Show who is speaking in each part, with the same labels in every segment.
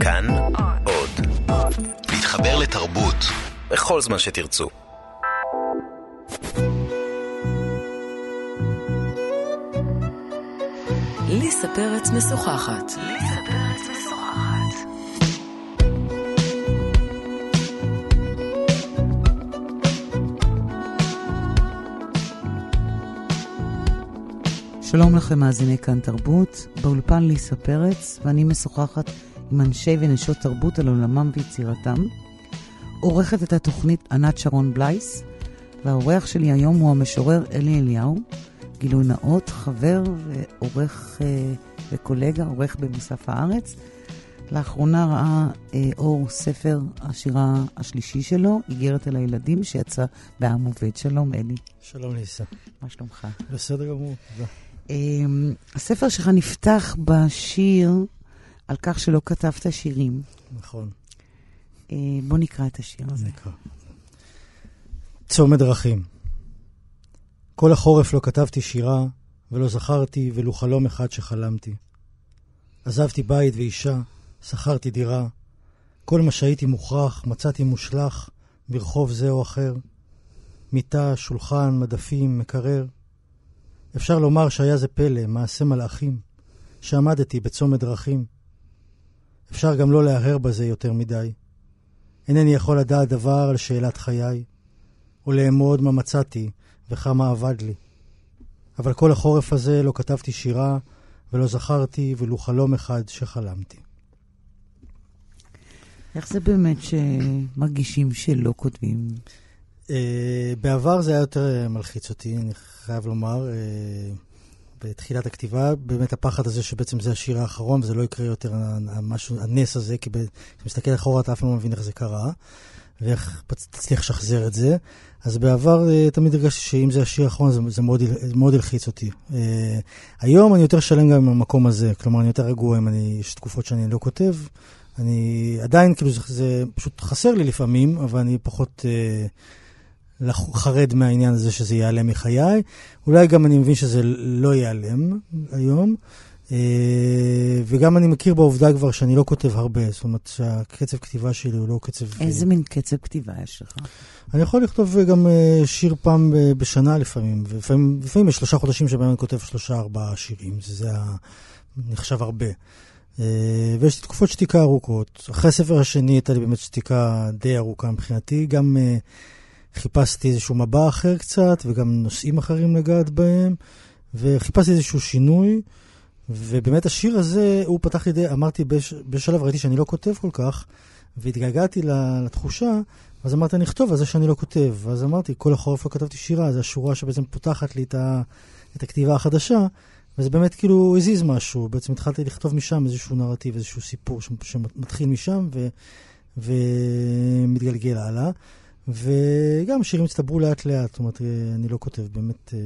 Speaker 1: כאן עוד. להתחבר לתרבות בכל זמן שתרצו.
Speaker 2: ליסה פרץ משוחחת.
Speaker 3: שלום לכם מאזיני כאן תרבות, באולפן ליסה פרץ, ואני משוחחת עם אנשי ונשות תרבות על עולמם ויצירתם. עורכת את התוכנית ענת שרון בלייס, והאורח שלי היום הוא המשורר אלי אליהו, גילוי נאות, חבר ועורך אה, וקולגה, עורך במוסף הארץ. לאחרונה ראה אה, אור ספר השירה השלישי שלו, איגרת אל הילדים, שיצא בעם עובד. שלום, אלי.
Speaker 4: שלום ליסה.
Speaker 3: מה שלומך?
Speaker 4: בסדר גמור, תודה.
Speaker 3: אה, הספר שלך נפתח בשיר על כך שלא כתבת שירים.
Speaker 4: נכון.
Speaker 3: אה, בוא נקרא את השיר הזה.
Speaker 4: נקרא. צומת דרכים. כל החורף לא כתבתי שירה, ולא זכרתי ולו חלום אחד שחלמתי. עזבתי בית ואישה, שכרתי דירה. כל מה שהייתי מוכרח, מצאתי מושלך ברחוב זה או אחר. מיטה, שולחן, מדפים, מקרר. אפשר לומר שהיה זה פלא, מעשה מלאכים, שעמדתי בצומת דרכים. אפשר גם לא להרהר בזה יותר מדי. אינני יכול לדעת דבר על שאלת חיי, או לאמוד מה מצאתי וכמה אבד לי. אבל כל החורף הזה לא כתבתי שירה, ולא זכרתי ולו חלום אחד שחלמתי.
Speaker 3: איך זה באמת שמרגישים שלא כותבים?
Speaker 4: Uh, בעבר זה היה יותר מלחיץ אותי, אני חייב לומר. Uh, בתחילת הכתיבה, באמת הפחד הזה שבעצם זה השיר האחרון, וזה לא יקרה יותר המשהו, הנס הזה, כי כשאתה מסתכל אחורה אתה אף פעם לא מבין איך זה קרה, ואיך תצליח לשחזר את זה. אז בעבר uh, תמיד הרגשתי שאם זה השיר האחרון, זה, זה מאוד, הלחיץ אותי. Uh, היום אני יותר שלם גם עם המקום הזה, כלומר, אני יותר רגוע אם אני, יש תקופות שאני לא כותב. אני עדיין, כאילו, זה, זה פשוט חסר לי לפעמים, אבל אני פחות... Uh, חרד מהעניין הזה שזה ייעלם מחיי. אולי גם אני מבין שזה לא ייעלם היום. אה, וגם אני מכיר בעובדה כבר שאני לא כותב הרבה, זאת אומרת שהקצב כתיבה שלי הוא לא קצב...
Speaker 3: איזה מין קצב כתיבה יש לך?
Speaker 4: אני יכול לכתוב גם אה, שיר פעם בשנה לפעמים, ולפעמים לפעמים יש שלושה חודשים שבהם אני כותב שלושה ארבעה שירים, זה נחשב הרבה. אה, ויש לי תקופות שתיקה ארוכות. אחרי הספר השני הייתה לי באמת שתיקה די ארוכה מבחינתי, גם... חיפשתי איזשהו מבע אחר קצת, וגם נושאים אחרים לגעת בהם, וחיפשתי איזשהו שינוי, ובאמת השיר הזה, הוא פתח לי די, אמרתי, בש, בשלב ראיתי שאני לא כותב כל כך, והתגעגעתי לתחושה, אז אמרתי, אני אכתוב על זה שאני לא כותב. אז אמרתי, כל החורף לא כתבתי שירה, זו השורה שבעצם פותחת לי את, ה, את הכתיבה החדשה, וזה באמת כאילו הזיז משהו. בעצם התחלתי לכתוב משם איזשהו נרטיב, איזשהו סיפור שמתחיל משם ו, ומתגלגל הלאה. וגם שירים הצטברו לאט לאט, זאת אומרת, אני לא כותב באמת... אה,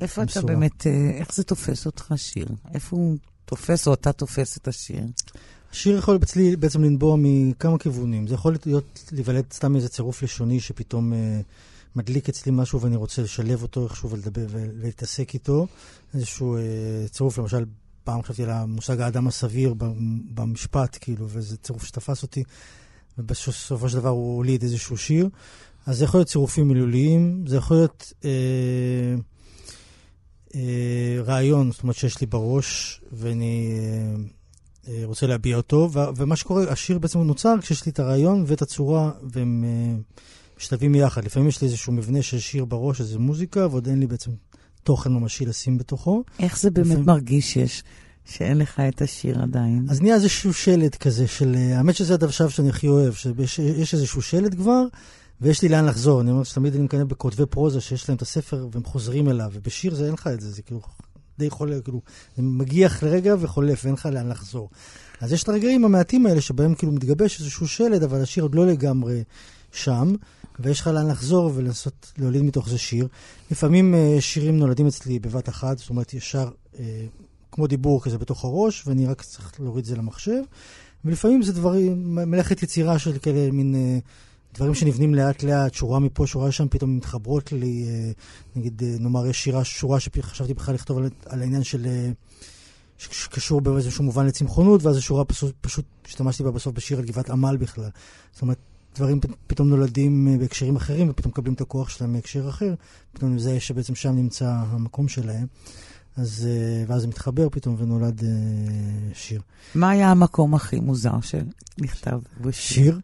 Speaker 3: איפה אתה באמת, אה, איך זה תופס אותך, שיר? איפה הוא תופס או אתה תופס את השיר?
Speaker 4: השיר יכול אצלי בעצם לנבוע מכמה כיוונים. זה יכול להיות להיוולד סתם איזה צירוף לשוני שפתאום אה, מדליק אצלי משהו ואני רוצה לשלב אותו איכשהו ולדבר ולהתעסק איתו. איזשהו אה, צירוף, למשל, פעם חשבתי על המושג האדם הסביר במשפט, כאילו, וזה צירוף שתפס אותי. ובסופו של דבר הוא הוליד איזשהו שיר. אז זה יכול להיות צירופים מילוליים, זה יכול להיות אה, אה, רעיון, זאת אומרת שיש לי בראש, ואני אה, אה, רוצה להביע אותו, ו- ומה שקורה, השיר בעצם נוצר כשיש לי את הרעיון ואת הצורה, והם אה, משתלבים יחד. לפעמים יש לי איזשהו מבנה של שיר בראש, איזו מוזיקה, ועוד אין לי בעצם תוכן ממשי לשים בתוכו.
Speaker 3: איך זה באמת לפעמים... מרגיש שיש שאין לך את השיר עדיין.
Speaker 4: אז נהיה איזשהו שלד כזה של... אה, האמת שזה הדבר שאני הכי אוהב, שיש איזשהו שלד כבר, ויש לי לאן לחזור. אני אומר שתמיד אני מקנא בכותבי פרוזה שיש להם את הספר והם חוזרים אליו, ובשיר זה אין לך את זה, זה כאילו די חולה, כאילו, זה מגיע אחרי רגע וחולף, ואין לך לאן לחזור. אז יש את הרגעים המעטים האלה שבהם כאילו מתגבש איזשהו שלד, אבל השיר עוד לא לגמרי שם, ויש לך לאן לחזור ולנסות להוליד מתוך זה שיר. לפעמים אה, שירים נולדים אצלי בבת אחת, זאת אומרת, ישר... כמו דיבור כזה בתוך הראש, ואני רק צריך להוריד את זה למחשב. ולפעמים זה דברים, מלאכת יצירה של כאלה מין אה, דברים שנבנים לאט לאט, שורה מפה, שורה שם, פתאום מתחברות לי, אה, נגיד, אה, נאמר, יש שירה, שורה שחשבתי בכלל לכתוב על, על העניין של, שקשור באיזשהו מובן לצמחונות, ואז השורה פשוט, פשוט השתמשתי בה בסוף בשיר על גבעת עמל בכלל. זאת אומרת, דברים פתאום נולדים בהקשרים אחרים, ופתאום מקבלים את הכוח שלהם בהקשר אחר, פתאום זה שבעצם שם נמצא המקום שלהם. אז, אה, ואז זה מתחבר פתאום ונולד uh, שיר.
Speaker 3: מה היה המקום הכי מוזר שנכתב בשיר?
Speaker 4: שיר?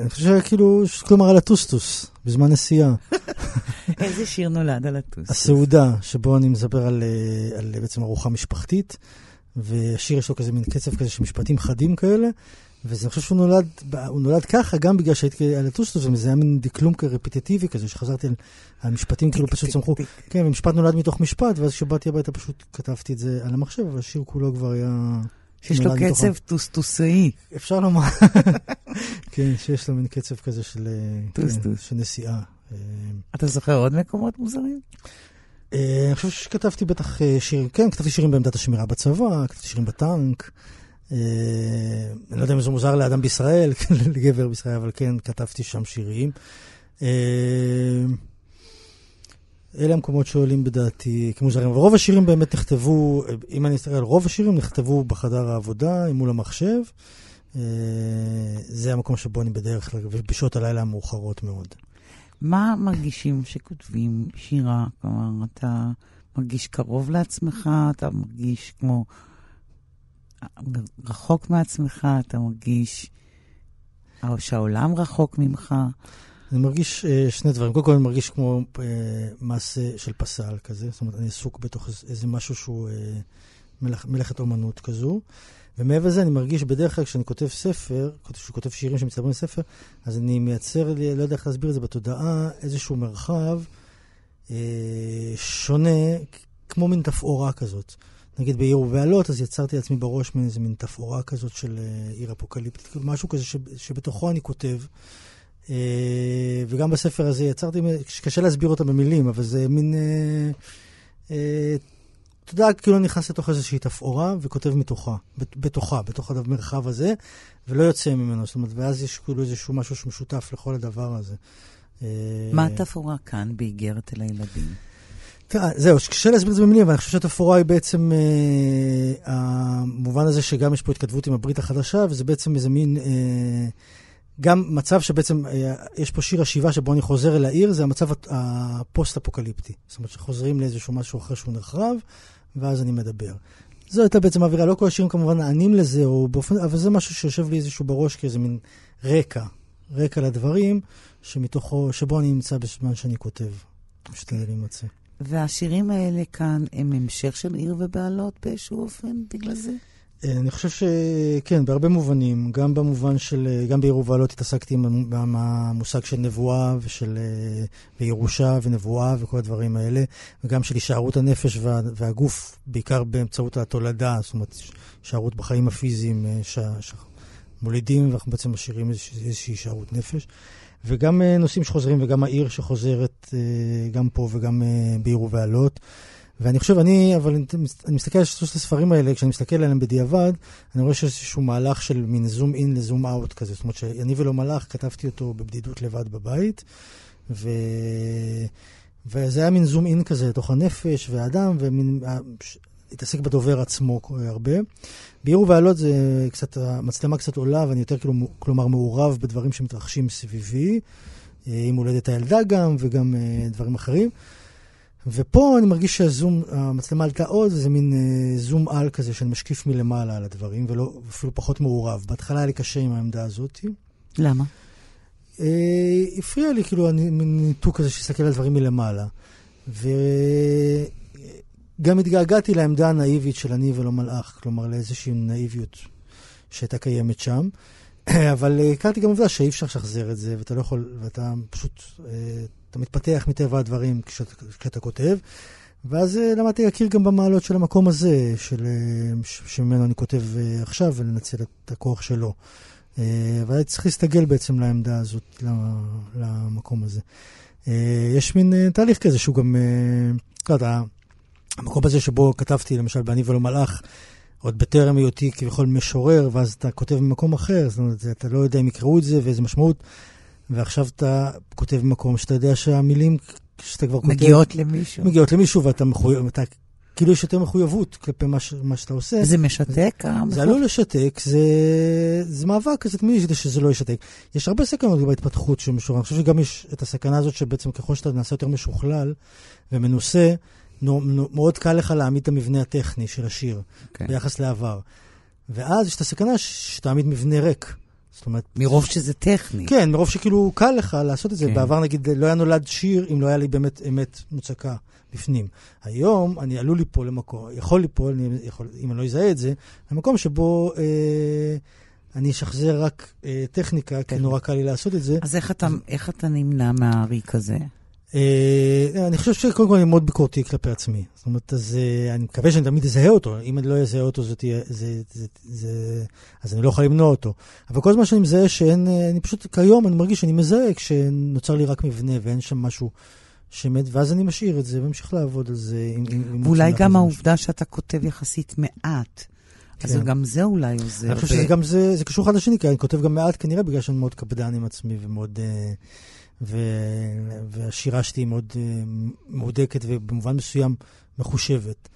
Speaker 4: אני חושב שכאילו, כלומר על הטוסטוס, בזמן נסיעה.
Speaker 3: איזה שיר נולד על הטוסטוס?
Speaker 4: הסעודה, שבו אני מדבר על, על בעצם ארוחה משפחתית, והשיר יש לו כזה מין קצב כזה של משפטים חדים כאלה, ואני חושב שהוא נולד, הוא נולד ככה גם בגלל שהייתי על הטוסטוס, וזה היה מין דקלום רפטיטיבי כזה, שחזרתי על המשפטים כאילו פשוט צמחו. כן, ומשפט נולד מתוך משפט, ואז כשבאתי הביתה פשוט כתבתי את זה על המחשב, אבל השיר כולו כבר היה...
Speaker 3: שיש לו קצב טוסטוסאי.
Speaker 4: אפשר לומר, כן, שיש לו מין קצב כזה של, כן, של נסיעה. אה,
Speaker 3: אתה זוכר עוד מקומות מוזרים?
Speaker 4: אה, אני חושב שכתבתי בטח אה, שירים, כן, כתבתי שירים בעמדת השמירה בצבא, כתבתי שירים בטנק. אני לא יודע אם זה מוזר לאדם בישראל, לגבר בישראל, אבל כן, כתבתי שם שירים. אלה המקומות שעולים בדעתי כמוזרים. ורוב השירים באמת נכתבו, אם אני אסתכל על רוב השירים, נכתבו בחדר העבודה, מול המחשב. זה המקום שבו אני בדרך כלל, ובשעות הלילה המאוחרות מאוד.
Speaker 3: מה מרגישים שכותבים שירה? כלומר, אתה מרגיש קרוב לעצמך, אתה מרגיש כמו רחוק מעצמך, אתה מרגיש שהעולם רחוק ממך.
Speaker 4: אני מרגיש uh, שני דברים. קודם כל, אני מרגיש כמו uh, מעשה של פסל כזה. זאת אומרת, אני עסוק בתוך איזה משהו שהוא uh, מלאכ, מלאכת אומנות כזו. ומעבר לזה, אני מרגיש בדרך כלל כשאני כותב ספר, כשאני כותב שירים שמצטברים לספר, אז אני מייצר לי, לא יודע איך להסביר את זה בתודעה, איזשהו מרחב אה, שונה, כמו מין תפאורה כזאת. נגיד בעיר ובעלות, אז יצרתי לעצמי בראש מין איזה מין תפאורה כזאת של אה, עיר אפוקליפטית, כאילו משהו כזה ש, שבתוכו אני כותב. אה, וגם בספר הזה יצרתי, קשה להסביר אותה במילים, אבל זה מין... אה, אתה יודע, כאילו נכנס לתוך איזושהי תפאורה וכותב מתוכה, בתוכה, בתוך המרחב הזה, ולא יוצא ממנו. זאת אומרת, ואז יש כאילו איזשהו משהו שמשותף לכל הדבר הזה.
Speaker 3: מה התפאורה כאן באיגרת אל הילדים?
Speaker 4: זהו, קשה להסביר את זה במילים, אבל אני חושב שהתפאורה היא בעצם אה, המובן הזה שגם יש פה התכתבות עם הברית החדשה, וזה בעצם איזה מין... אה, גם מצב שבעצם, אה, יש פה שיר השיבה שבו אני חוזר אל העיר, זה המצב הפוסט-אפוקליפטי. זאת אומרת שחוזרים לאיזשהו משהו אחר שהוא נחרב, ואז אני מדבר. זו הייתה בעצם האווירה, לא כל השירים כמובן נענים לזה, או באופן, אבל זה משהו שיושב לי איזשהו בראש כאיזה מין רקע, רקע לדברים, שמתוכו, שבו אני נמצא בזמן שאני כותב. משתדל להימצא.
Speaker 3: והשירים האלה כאן הם המשך של עיר ובעלות באיזשהו אופן, בגלל זה?
Speaker 4: אה, אני חושב שכן, בהרבה מובנים. גם במובן של, אה, גם בעיר ובעלות התעסקתי עם המושג של נבואה ושל אה, ירושה ונבואה וכל הדברים האלה, וגם של הישארות הנפש וה, והגוף, בעיקר באמצעות התולדה, זאת אומרת, הישארות בחיים הפיזיים שמולידים, ואנחנו בעצם משאירים איזושהי הישארות נפש. וגם נושאים שחוזרים, וגם העיר שחוזרת, גם פה וגם בעיר ובעלות. ואני חושב, אני, אבל אני, אני מסתכל על שלושת הספרים האלה, כשאני מסתכל עליהם בדיעבד, אני רואה שיש איזשהו מהלך של מין זום אין לזום אאוט כזה. זאת אומרת שאני ולא מלאך, כתבתי אותו בבדידות לבד בבית, ו... וזה היה מין זום אין כזה לתוך הנפש והאדם, ומין... התעסק בדובר עצמו הרבה. בעיר ובעלות זה קצת, המצלמה קצת עולה, ואני יותר כאילו, כלומר, מעורב בדברים שמתרחשים סביבי, אה, עם הולדת הילדה גם, וגם אה, דברים אחרים. ופה אני מרגיש שהזום, המצלמה עלתה עוד, זה מין אה, זום על כזה של משקיף מלמעלה על הדברים, ולא, אפילו פחות מעורב. בהתחלה היה לי קשה עם העמדה הזאת.
Speaker 3: למה?
Speaker 4: אה, הפריע לי, כאילו, מין ניתוק כזה שהסתכל על דברים מלמעלה. וגם התגעגעתי לעמדה הנאיבית של אני ולא מלאך, כלומר לאיזושהי נאיביות שהייתה קיימת שם. אבל אה, הכרתי גם עובדה שאי אפשר לשחזר את זה, ואתה לא יכול, ואתה פשוט... אה, אתה מתפתח מטבע הדברים כשאתה, כשאתה כותב. ואז אה, למדתי להכיר גם במעלות של המקום הזה, של, שממנו אני כותב עכשיו, ולנצל את הכוח שלו. אבל הייתי צריך להסתגל בעצם לעמדה הזאת, למקום הזה. יש מין תהליך כזה שהוא גם, אתה יודע, המקום הזה שבו כתבתי, למשל, ב"אני ולא מלאך", עוד בטרם היותי כביכול משורר, ואז אתה כותב במקום אחר, זאת אומרת, אתה לא יודע אם יקראו את זה ואיזה משמעות. ועכשיו אתה כותב במקום שאתה יודע שהמילים שאתה כבר
Speaker 3: כותב... מגיעות למישהו.
Speaker 4: מגיעות למישהו, ואתה מחויב, אתה כאילו יש יותר מחויבות כלפי מה, ש, מה שאתה עושה.
Speaker 3: זה משתק?
Speaker 4: זה, זה עלול לשתק, זה, זה מאבק כזה תמיד כדי שזה לא ישתק. יש הרבה סכנות בהתפתחות של משורר. אני חושב שגם יש את הסכנה הזאת שבעצם ככל שאתה נעשה יותר משוכלל ומנוסה, מאוד קל לך להעמיד את המבנה הטכני של השיר okay. כן. ביחס לעבר. ואז יש את הסכנה שתעמיד מבנה ריק.
Speaker 3: זאת אומרת... מרוב שזה טכני.
Speaker 4: כן, מרוב שכאילו קל לך לעשות את זה. כן. בעבר נגיד לא היה נולד שיר אם לא היה לי באמת אמת מוצקה בפנים. היום אני עלול ליפול למקום, יכול ליפול, אני יכול, אם אני לא אזהה את זה, למקום שבו אה, אני אשחזר רק אה, טכניקה, כן. כי נורא קל לי לעשות את זה.
Speaker 3: אז איך אתה, איך אתה נמנע מהריק הזה?
Speaker 4: Uh, אני חושב שקודם כל אני מאוד ביקורתי כלפי עצמי. זאת אומרת, אז uh, אני מקווה שאני תמיד אזהה אותו. אם אני לא אזהה אותו, זה תהיה, זה, זה, זה, אז אני לא יכול למנוע אותו. אבל כל זמן שאני מזהה שאין, uh, אני פשוט, כיום אני מרגיש שאני מזהה כשנוצר לי רק מבנה ואין שם משהו שמת, ואז אני משאיר את זה וממשיך לעבוד על זה.
Speaker 3: ואולי גם העובדה שאתה כותב יחסית מעט. כן. אז גם זה אולי עוזר.
Speaker 4: אני חושב שזה גם, זה, זה קשור אחד לשני, כי אני כותב גם מעט כנראה בגלל שאני מאוד קפדן עם עצמי ומאוד... Uh, ו... והשירה שלי מאוד אה, מהודקת ובמובן מסוים מחושבת.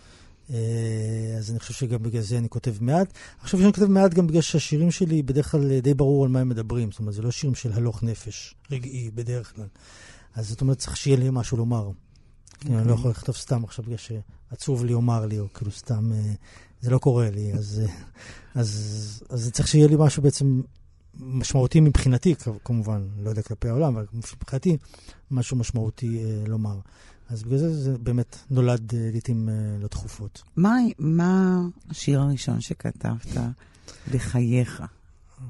Speaker 4: אה, אז אני חושב שגם בגלל זה אני כותב מעט. אני חושב שאני כותב מעט גם בגלל שהשירים שלי בדרך כלל די ברור על מה הם מדברים. זאת אומרת, זה לא שירים של הלוך נפש רגעי בדרך כלל. אז זאת אומרת, צריך שיהיה לי משהו לומר. Okay. אני לא אוקיי. יכול לכתוב סתם עכשיו בגלל שעצוב לי לומר לי, או כאילו סתם, אה, זה לא קורה לי. אז, אז, אז צריך שיהיה לי משהו בעצם משמעותי מבחינתי, כמובן, לא יודע כלפי העולם, אבל מבחינתי, משהו משמעותי אה, לומר. אז בגלל זה זה באמת נולד אה, לעיתים אה, לא תכופות.
Speaker 3: מה, מה השיר הראשון שכתבת בחייך?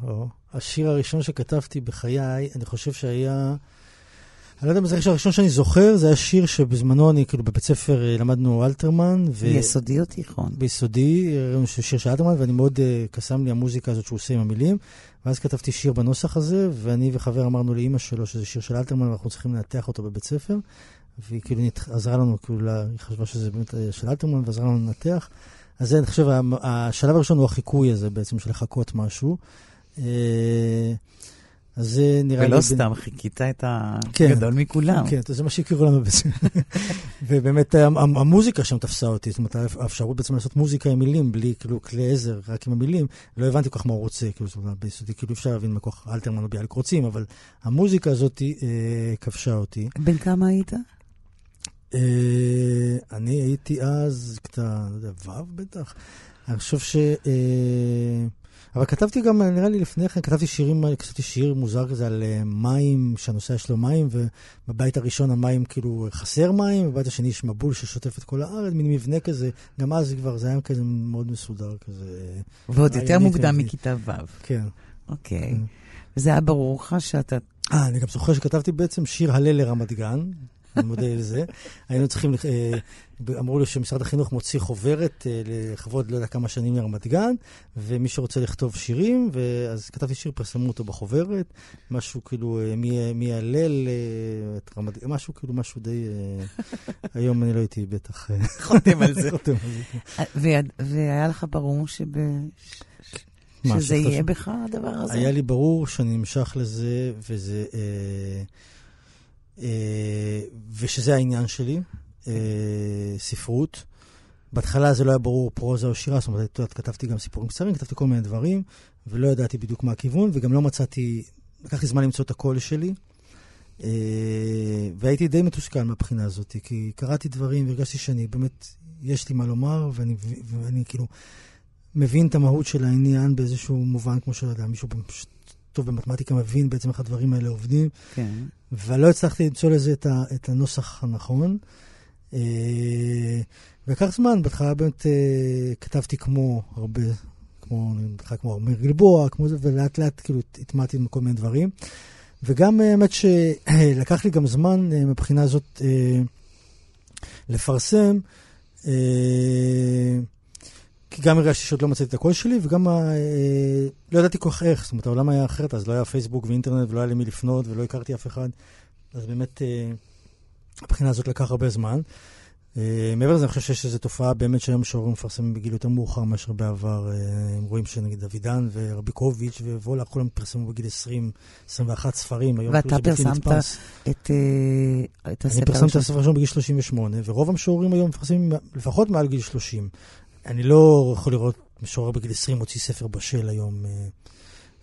Speaker 4: או, השיר הראשון שכתבתי בחיי, אני חושב שהיה... אני לא יודע אם זה הראשון שאני זוכר, זה היה שיר שבזמנו אני, כאילו, בבית ספר אה, למדנו אלתרמן.
Speaker 3: ו... ביסודי או תיכון?
Speaker 4: ביסודי, ראינו שיר של אלתרמן, ואני מאוד uh, קסם לי המוזיקה הזאת שהוא עושה עם המילים. ואז כתבתי שיר בנוסח הזה, ואני וחבר אמרנו לאימא שלו שזה שיר של אלתרמן, ואנחנו צריכים לנתח אותו בבית ספר. והיא כאילו עזרה לנו, כאילו, לה, היא חשבה שזה באמת אה, של אלתרמן, ועזרה לנו לנתח. אז זה, אני חושב, השלב הראשון הוא החיקוי הזה בעצם, של לחכות משהו. אז זה נראה
Speaker 3: לי... ולא סתם, חיכית את הגדול כן, מכולם.
Speaker 4: כן, זה מה שהכירו לנו בעצם. ובאמת, המוזיקה שם תפסה אותי. זאת אומרת, האפשרות בעצם לעשות מוזיקה עם מילים, בלי כאילו כלי עזר, רק עם המילים, לא הבנתי כל כך מה הוא רוצה. כאילו, זאת אומרת, ביסודי, כאילו אפשר להבין מה כוח אלתרמן או ביאליק רוצים, אבל המוזיקה הזאת אה, כבשה אותי.
Speaker 3: בן כמה היית?
Speaker 4: אה, אני הייתי אז, כתה, לא יודע, ו' בטח. אני חושב ש... אה, אבל כתבתי גם, נראה לי לפני כן, כתבתי שירים, כתבתי שיר מוזר כזה על אה, מים, שהנושא שלו מים, ובבית הראשון המים כאילו חסר מים, ובבית השני יש מבול ששוטף את כל הארץ, מין מבנה כזה, גם אז כבר זה היה כזה מאוד מסודר כזה.
Speaker 3: ועוד יותר מוקדם מכיתה ו'.
Speaker 4: כן.
Speaker 3: אוקיי. כן. וזה היה ברור לך שאתה...
Speaker 4: אה, אני גם זוכר שכתבתי בעצם שיר הלל לרמת גן, אני מודה לזה. היינו צריכים, אה, אמרו לי שמשרד החינוך מוציא חוברת אה, לכבוד לא יודע כמה שנים לרמת גן, ומי שרוצה לכתוב שירים, ואז כתבתי שיר, פרסמו אותו בחוברת, משהו כאילו אה, מי יהלל את רמת גן, משהו כאילו, משהו די... היום אני לא הייתי בטח...
Speaker 3: חותם על זה. חותם על זה. והיה לך ברור שב... שזה יהיה בך הדבר הזה?
Speaker 4: היה לי ברור שאני נמשך לזה, וזה... אה, ושזה העניין שלי, אה, ספרות. בהתחלה זה לא היה ברור פרוזה או שירה, זאת אומרת, יודעת, כתבתי גם סיפורים קצרים, כתבתי כל מיני דברים, ולא ידעתי בדיוק מה הכיוון, וגם לא מצאתי, לקח לי זמן למצוא את הקול שלי. אה, והייתי די מתוסכל מהבחינה הזאת, כי קראתי דברים והרגשתי שאני באמת, יש לי מה לומר, ואני, ואני כאילו מבין את המהות של העניין באיזשהו מובן, כמו שלא יודע, מישהו פשוט טוב במתמטיקה מבין בעצם איך הדברים האלה עובדים. כן. ולא הצלחתי למצוא לזה את, ה, את הנוסח הנכון. אה, ולקח זמן, בהתחלה באמת אה, כתבתי כמו הרבה, כמו, בהתחלה כמו אמיר גלבוע, כמו זה, ולאט לאט כאילו הטמעתי עם כל מיני דברים. וגם אה, האמת שלקח לי גם זמן מבחינה הזאת לפרסם. כי גם הרגשתי שעוד לא מצאתי את הקול שלי, וגם אה, לא ידעתי כל כך איך. זאת אומרת, העולם היה אחרת, אז לא היה פייסבוק ואינטרנט, ולא היה למי לפנות, ולא הכרתי אף אחד. אז באמת, אה, הבחינה הזאת לקח הרבה זמן. אה, מעבר לזה, אני חושב שיש איזו תופעה באמת שהיום משוררים מפרסמים בגיל יותר מאוחר מאשר בעבר. אה, הם רואים שנגיד אבידן ורביקוביץ' ווולה, כולם פרסמו בגיל 20, 21 ספרים.
Speaker 3: ואתה פרסמת את, אה, את הספר
Speaker 4: אני פרסמתי את הספר הראשון בגיל 38, ורוב המשוררים היום מפרסמים לפחות מעל גיל 30. אני לא יכול לראות משורר בגיל 20 מוציא ספר בשל היום.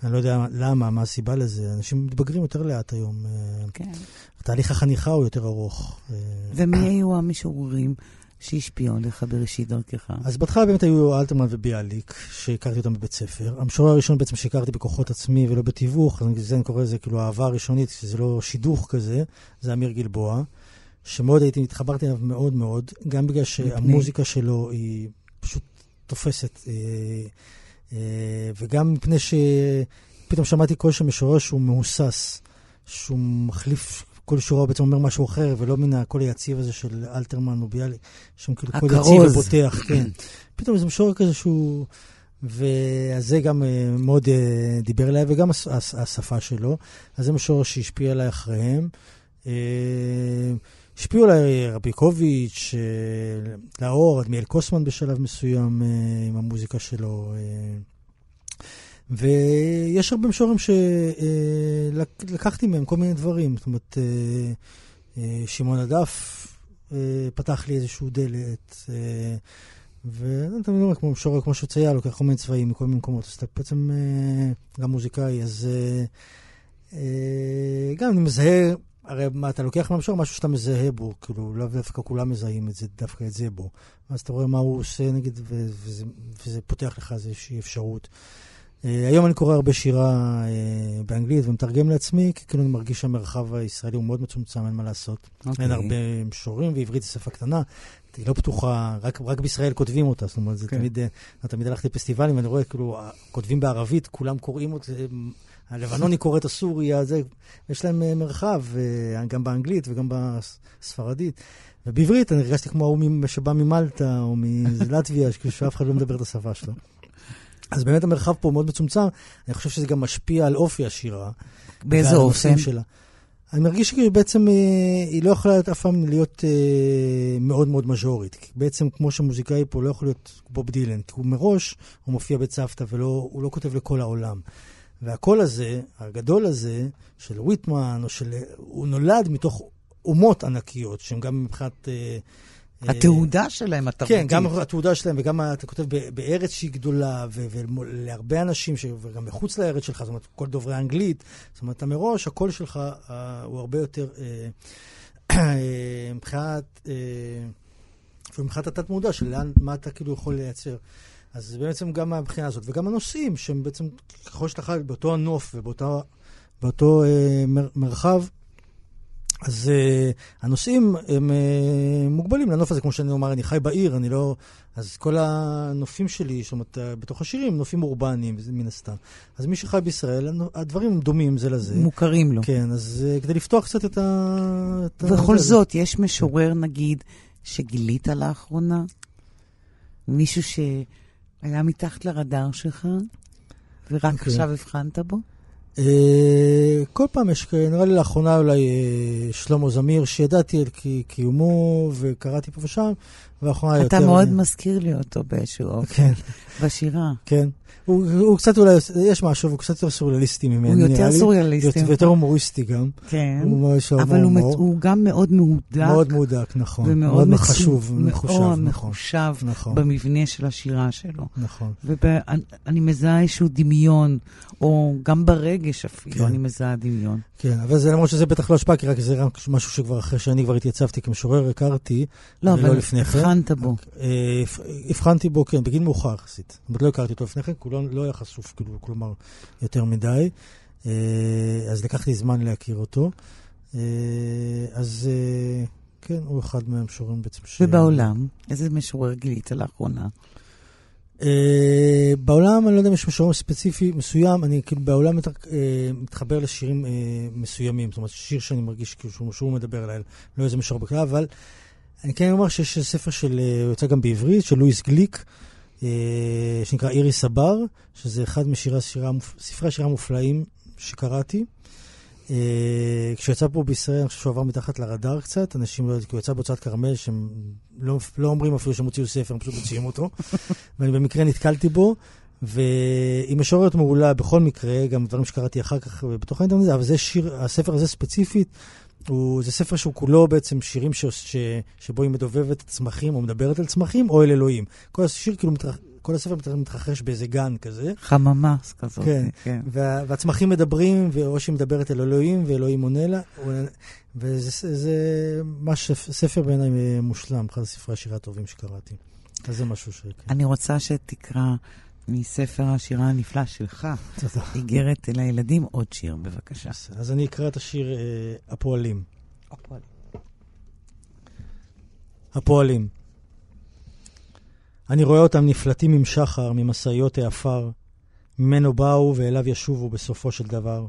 Speaker 4: אני לא יודע למה, מה הסיבה לזה. אנשים מתבגרים יותר לאט היום. כן. תהליך החניכה הוא יותר ארוך.
Speaker 3: ומי היו המשוררים שהשפיעו עליך בראשית דרכך?
Speaker 4: אז בהתחלה באמת היו אלתרמן וביאליק, שהכרתי אותם בבית ספר. המשורר הראשון בעצם שהכרתי בכוחות עצמי ולא בתיווך, זה אני קורא לזה כאילו אהבה ראשונית, שזה לא שידוך כזה, זה אמיר גלבוע, שמאוד הייתי, התחברתי אליו מאוד מאוד, גם בגלל שהמוזיקה שלו היא פשוט תופסת, אה, אה, וגם מפני שפתאום שמעתי קול של משורר שהוא מהוסס, שהוא מחליף כל שורה בעצם אומר משהו אחר, ולא מן הקול היציב הזה של אלתרמן או ביאליק, שם כאילו קול יציב ופותח, כן. פתאום איזה משורר כזה שהוא... ואז זה גם אה, מאוד דיבר אליי, וגם הש, הש, השפה שלו. אז זה משורר שהשפיע עליי אחריהם. השפיעו עליי רביקוביץ', uh, לאור, אדמיאל קוסמן בשלב מסוים uh, עם המוזיקה שלו. Uh, ויש הרבה משוררים שלקחתי מהם כל מיני דברים. זאת אומרת, אה, אה, שמעון הדף אה, פתח לי איזשהו דלת. ואתה מבין, כמו משורר, כמו שצייר, לוקח כל מיני צבעים מכל מיני מקומות, אז אתה בעצם גם מוזיקאי, אז גם אני מזהה, הרי מה, אתה לוקח מהמשורר משהו שאתה מזהה בו, כאילו, לאו דווקא כולם מזהים את זה, דווקא את זה בו. אז אתה רואה מה הוא עושה, נגיד, וזה, וזה פותח לך איזושהי אפשרות. אה, היום אני קורא הרבה שירה uh, באנגלית ומתרגם לעצמי, כי כאילו אני מרגיש שהמרחב הישראלי הוא מאוד מצומצם, אין מה לעשות. Okay. אין אוקיי. הרבה משוררים, ועברית היא שפה קטנה, היא לא פתוחה, רק, רק בישראל כותבים אותה, זאת אומרת, זה okay. כן. תמיד, uh, תמיד הלכתי לפסטיבלים, ואני רואה, כאילו, כותבים בערבית, כולם קוראים אותה, הלבנוני קורא את הסורי, זה, יש להם uh, מרחב, uh, גם באנגלית וגם בספרדית. ובעברית אני הרגשתי כמו ההוא שבא ממלטה או מלטביה, שאף אחד לא מדבר את השפה שלו. אז באמת המרחב פה מאוד מצומצם, אני חושב שזה גם משפיע על אופי השירה.
Speaker 3: באיזה אופן? שלה.
Speaker 4: אני מרגיש שבעצם אה, היא לא יכולה אף פעם להיות אה, מאוד מאוד מז'ורית. כי בעצם כמו שמוזיקאי פה לא יכול להיות בוב דילן, כי הוא מראש, הוא מופיע בצוותא והוא לא כותב לכל העולם. והקול הזה, הגדול הזה, של וויטמן, או של... הוא נולד מתוך אומות ענקיות, שהן גם מבחינת... אה,
Speaker 3: התעודה שלהם, התרבותית.
Speaker 4: כן, גם התעודה שלהם, וגם אתה כותב בארץ שהיא גדולה, ולהרבה אנשים, וגם מחוץ לארץ שלך, זאת אומרת, כל דוברי אנגלית, זאת אומרת, אתה מראש, הקול שלך אה, הוא הרבה יותר, אה, אה, מבחינת, מבחינת התת-מודע של לאן, מה אתה כאילו יכול לייצר. אז בעצם גם מהבחינה הזאת, וגם הנושאים, שהם בעצם, ככל שאתה חי באותו הנוף ובאותו מרחב, אז uh, הנושאים הם uh, מוגבלים לנוף הזה, כמו שאני אומר, אני חי בעיר, אני לא... אז כל הנופים שלי, זאת אומרת, אה, בתוך השירים, נופים אורבניים, מן הסתם. אז מי שחי בישראל, הדברים דומים זה לזה.
Speaker 3: מוכרים לו.
Speaker 4: כן, אז uh, כדי לפתוח קצת את ה...
Speaker 3: ובכל זאת, יש משורר, נגיד, שגילית לאחרונה? מישהו שהיה מתחת לרדאר שלך, ורק okay. אוקיי. עכשיו הבחנת בו?
Speaker 4: Uh, כל פעם יש, נראה לי לאחרונה אולי uh, שלמה זמיר, שידעתי על קיומו וקראתי פה ושם,
Speaker 3: ואחרונה יותר... אתה מאוד מזכיר לי אותו באיזשהו אופן. כן. בשירה.
Speaker 4: כן. הוא, הוא קצת אולי, יש משהו, הוא קצת יותר סוריאליסטי ממני.
Speaker 3: הוא יותר סוריאליסטי.
Speaker 4: ויותר הומוריסטי גם.
Speaker 3: כן. הוא אבל הוא, הוא, הוא גם מאוד מהודק.
Speaker 4: מאוד מהודק, נכון. ומאוד מצו... חשוב,
Speaker 3: מחושב. מאוד נכון. מחושב נכון. במבנה של השירה שלו.
Speaker 4: נכון.
Speaker 3: ואני מזהה איזשהו דמיון, או גם ברגש אפילו, כן. אני מזהה דמיון.
Speaker 4: כן, אבל זה למרות שזה בטח לא השפעה, כי רק זה רק משהו שכבר אחרי שאני כבר התייצבתי כמשורר, הכרתי,
Speaker 3: לא, אבל כן. הבחנת בו.
Speaker 4: אה, הבחנתי בו, כן, בגיל מאוחר יחסית. זאת אומרת, לא הכרתי אותו לפני כן, לא, לא היה חשוף, כאילו, כלומר, יותר מדי. אה, אז לקח לי זמן להכיר אותו. אה, אז כן, הוא אחד מהמשוררים בעצם
Speaker 3: ש... ובעולם, איזה משורר גילית לאחרונה?
Speaker 4: Uh, בעולם, אני לא יודע אם יש משורר ספציפי מסוים, אני כאילו בעולם uh, מתחבר לשירים uh, מסוימים, זאת אומרת, שיר שאני מרגיש כאילו שהוא, שהוא מדבר אליי, לא איזה משורר בכלל, אבל אני כן אומר שיש ספר של, הוא יוצא גם בעברית, של לואיס גליק, uh, שנקרא איריס הבר, שזה אחד משירי השירה, ספרי השירה המופלאים שקראתי. אה, כשהוא יצא פה בישראל, אני חושב שהוא עבר מתחת לרדאר קצת, אנשים לא יודעים, כי הוא יצא בהוצאת כרמל, שהם לא, לא אומרים אפילו שהם הוציאו ספר, הם פשוט מוציאים אותו. ואני במקרה נתקלתי בו, והיא משוררת מעולה בכל מקרה, גם דברים שקראתי אחר כך בתוך האינטרנט, אבל זה שיר, הספר הזה ספציפית, הוא, זה ספר שהוא כולו בעצם שירים ש, ש, שבו היא מדובבת צמחים, או מדברת על צמחים, או אל אלוהים. כל השיר כאילו מתרח... כל הספר מתרחש באיזה גן כזה.
Speaker 3: חממה כזאת.
Speaker 4: כן, כן. וה, והצמחים מדברים, או שהיא מדברת אל אלוהים, ואלוהים עונה לה. וזה זה ממש ספר בעיניי מושלם, אחד הספרי השירה הטובים שקראתי. אז זה משהו ש...
Speaker 3: אני רוצה שתקרא מספר השירה הנפלא שלך, תודה. איגרת אל הילדים, עוד שיר, בבקשה.
Speaker 4: אז אני אקרא את השיר אה, הפועלים.
Speaker 3: הפועלים.
Speaker 4: הפועלים. אני רואה אותם נפלטים עם שחר, ממשאיות העפר, ממנו באו ואליו ישובו בסופו של דבר.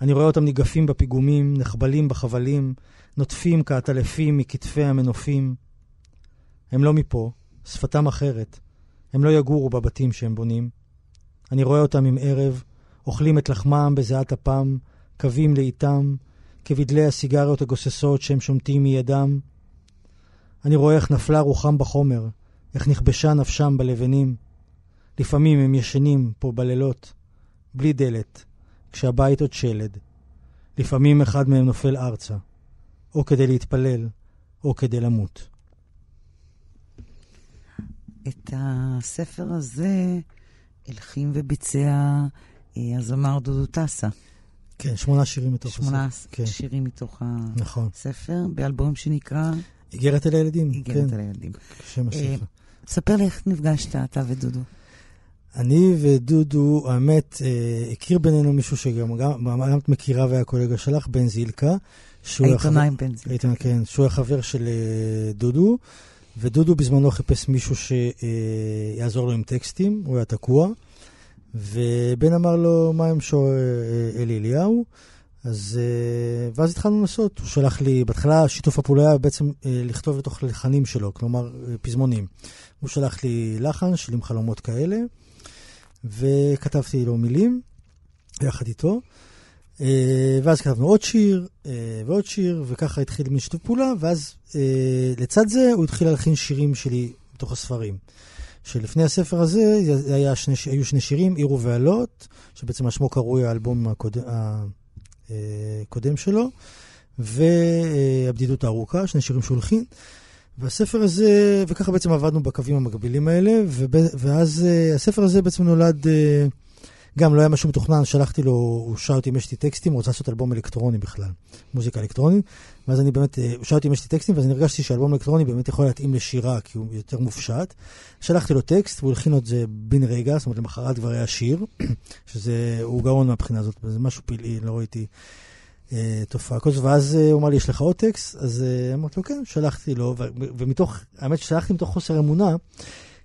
Speaker 4: אני רואה אותם ניגפים בפיגומים, נחבלים בחבלים, נוטפים כעטלפים מכתפי המנופים. הם לא מפה, שפתם אחרת. הם לא יגורו בבתים שהם בונים. אני רואה אותם עם ערב, אוכלים את לחמם בזיעת אפם, קווים לאיתם, כבדלי הסיגריות הגוססות שהם שומטים מידם. אני רואה איך נפלה רוחם בחומר, איך נכבשה נפשם בלבנים. לפעמים הם ישנים פה בלילות, בלי דלת, כשהבית עוד שלד. לפעמים אחד מהם נופל ארצה, או כדי להתפלל, או כדי למות.
Speaker 3: את הספר הזה הלחים וביצע אה, הזמר דודו טסה.
Speaker 4: כן, שמונה שירים מתוך
Speaker 3: הספר. שמונה כן. שירים מתוך
Speaker 4: נכון.
Speaker 3: הספר, באלבום שנקרא...
Speaker 4: איגרת אל הילדים.
Speaker 3: איגרת כן. אל הילדים.
Speaker 4: שם הספר. אה,
Speaker 3: ספר לי איך נפגשת, אתה ודודו.
Speaker 4: אני ודודו, האמת, אה, הכיר בינינו מישהו שגם גם את מכירה והיה קולגה שלך, בן זילקה.
Speaker 3: העיתונאי בן זילקה.
Speaker 4: כן, שהוא החבר של אה, דודו. ודודו בזמנו חיפש מישהו שיעזור לו עם טקסטים, הוא היה תקוע. ובן אמר לו, מה עם שור אה, אלי אליהו? אז, אה, ואז התחלנו לנסות, הוא שלח לי, בהתחלה שיתוף הפעולה היה בעצם אה, לכתוב לתוך לחנים שלו, כלומר פזמונים. הוא שלח לי לחן של עם חלומות כאלה, וכתבתי לו מילים יחד איתו. אה, ואז כתבנו עוד שיר אה, ועוד שיר, וככה התחיל מין שיתוף פעולה, ואז אה, לצד זה הוא התחיל להלחין שירים שלי מתוך הספרים. שלפני הספר הזה היה שני, היו שני שירים, עיר ובעלות, שבעצם השמו קרוי האלבום הקודם, הקודם שלו, והבדידות הארוכה, שני שירים שהוא הלחין. והספר הזה, וככה בעצם עבדנו בקווים המקבילים האלה, ואז הספר הזה בעצם נולד... גם לא היה משהו מתוכנן, שלחתי לו, הוא שאל אותי אם יש לי טקסטים, הוא רוצה לעשות אלבום אלקטרוני בכלל, מוזיקה אלקטרונית, ואז אני באמת, אה, הוא שאל אותי אם יש לי טקסטים, ואז אני הרגשתי שאלבום אלקטרוני באמת יכול להתאים לשירה, כי הוא יותר מופשט. שלחתי לו טקסט, והוא הלחין את זה בן רגע, זאת אומרת, למחרת כבר היה שיר, שזה, הוא גאון מהבחינה הזאת, זה משהו פלאי, לא ראיתי אה, תופעה כזאת, ואז אה, הוא אמר לי, יש לך עוד טקסט? אז אה, אמרתי לו, כן, שלחתי לו, ומתוך, האמת ששלחתי מתוך חוסר אמונה,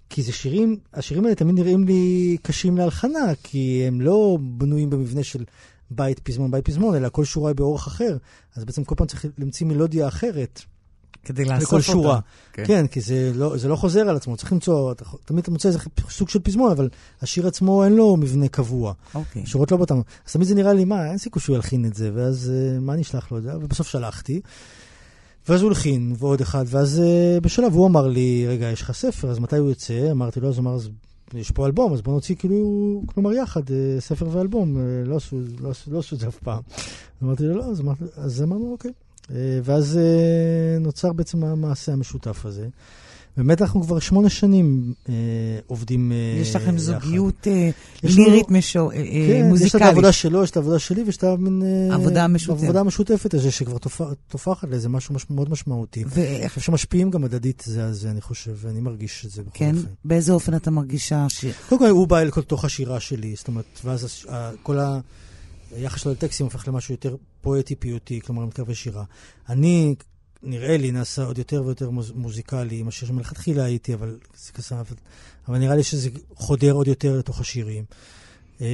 Speaker 4: כי זה שירים, השירים האלה תמיד נראים לי קשים להלחנה, כי הם לא בנויים במבנה של בית פזמון, בית פזמון, אלא כל שורה היא באורח אחר. אז בעצם כל פעם צריך למצוא מלודיה אחרת.
Speaker 3: כדי לאסוף אותה. לכל שורה.
Speaker 4: כן, כן כי זה לא, זה לא חוזר על עצמו, צריך למצוא, אתה, תמיד אתה מוצא איזה סוג של פזמון, אבל השיר עצמו אין לו מבנה קבוע.
Speaker 3: אוקיי.
Speaker 4: שורות לא באותם. אז תמיד זה נראה לי, מה, אין סיכוי שהוא ילחין את זה, ואז uh, מה אני אשלח לו את זה? ובסוף שלחתי. ואז הוא הלחין, ועוד אחד, ואז uh, בשלב הוא אמר לי, רגע, יש לך ספר, אז מתי הוא יוצא? אמרתי לו, אז הוא אמר, אז יש פה אלבום, אז בוא נוציא כאילו, כלומר יחד, uh, ספר ואלבום, uh, לא, עשו, לא, לא את זה אף פעם. אמרתי לו, לא, אז, אמר, אז אמרנו, אוקיי. ואז נוצר בעצם המעשה המשותף הזה. באמת אנחנו כבר שמונה שנים אה, עובדים אה,
Speaker 3: יש לכם זוגיות אה, לירית משו, אה, אה, כן, מוזיקלית.
Speaker 4: יש את העבודה שלו, יש את העבודה שלי, ויש את המין...
Speaker 3: אה, עבודה משותפת.
Speaker 4: עבודה משותפת הזה, שכבר תופחת לאיזה משהו מש, מאוד משמעותי. ואיך... שמשפיעים גם הדדית זה על זה, אני חושב, ואני מרגיש את זה בכל
Speaker 3: כן? אופן. באיזה אופן אתה מרגיש ש...
Speaker 4: קודם כל, הוא בא אל תוך השירה שלי, זאת אומרת, ואז כל ה... היחס שלו לטקסטים הופך למשהו יותר פואטי-פיוטי, כלומר, אני מתכוון שירה. אני... נראה לי, נעשה עוד יותר ויותר מוז, מוזיקלי, מה שמלכתחילה הייתי, אבל זה כסף, אבל נראה לי שזה חודר עוד יותר לתוך השירים. אה,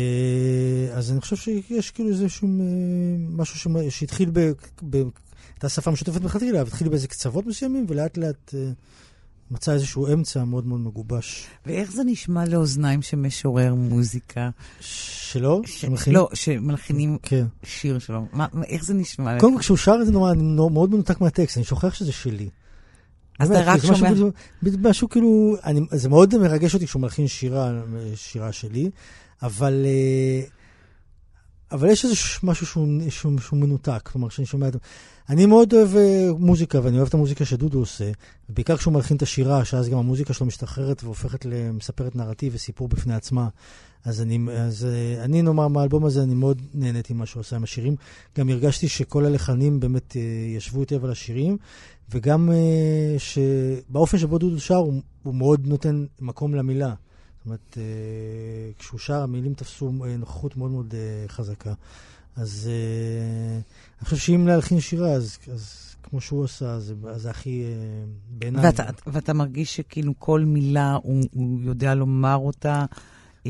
Speaker 4: אז אני חושב שיש כאילו איזשהו אה, משהו שהתחיל ב... ב הייתה שפה משותפת מלכתחילה, אבל התחיל באיזה קצוות מסוימים, ולאט לאט מצא איזשהו אמצע מאוד מאוד מגובש.
Speaker 3: ואיך זה נשמע לאוזניים שמשורר מוזיקה?
Speaker 4: שלו?
Speaker 3: ש... שמלחין... לא, שמלחינים כן. שיר שלו. מה, איך זה נשמע?
Speaker 4: קודם כל, כשהוא שר את זה נורא, אני מאוד מנותק מהטקסט, אני שוכח שזה שלי.
Speaker 3: אז אתה רק שומע...
Speaker 4: משהו, משהו כאילו, אני, זה מאוד מרגש אותי כשהוא מלחין שירה, שירה שלי, אבל... Uh, אבל יש איזה משהו שהוא, שהוא, שהוא מנותק, כלומר, כשאני שומע את... אני מאוד אוהב uh, מוזיקה, ואני אוהב את המוזיקה שדודו עושה, בעיקר כשהוא מלחין את השירה, שאז גם המוזיקה שלו משתחררת והופכת למספרת נרטיב וסיפור בפני עצמה. אז אני, אז uh, אני נאמר, מהאלבום הזה, אני מאוד נהניתי ממה שהוא עושה עם השירים. גם הרגשתי שכל הלחנים באמת uh, ישבו היטב על השירים, וגם שבאופן שבו דודו שר, הוא, הוא מאוד נותן מקום למילה. זאת אומרת, אה, כשהוא שר, המילים תפסו אה, נוכחות מאוד מאוד אה, חזקה. אז אני חושב שאם להלחין שירה, אז, אז כמו שהוא עשה, זה, זה הכי בעיניי.
Speaker 3: ואתה, ואתה מרגיש שכאילו כל מילה, הוא, הוא יודע לומר אותה כן.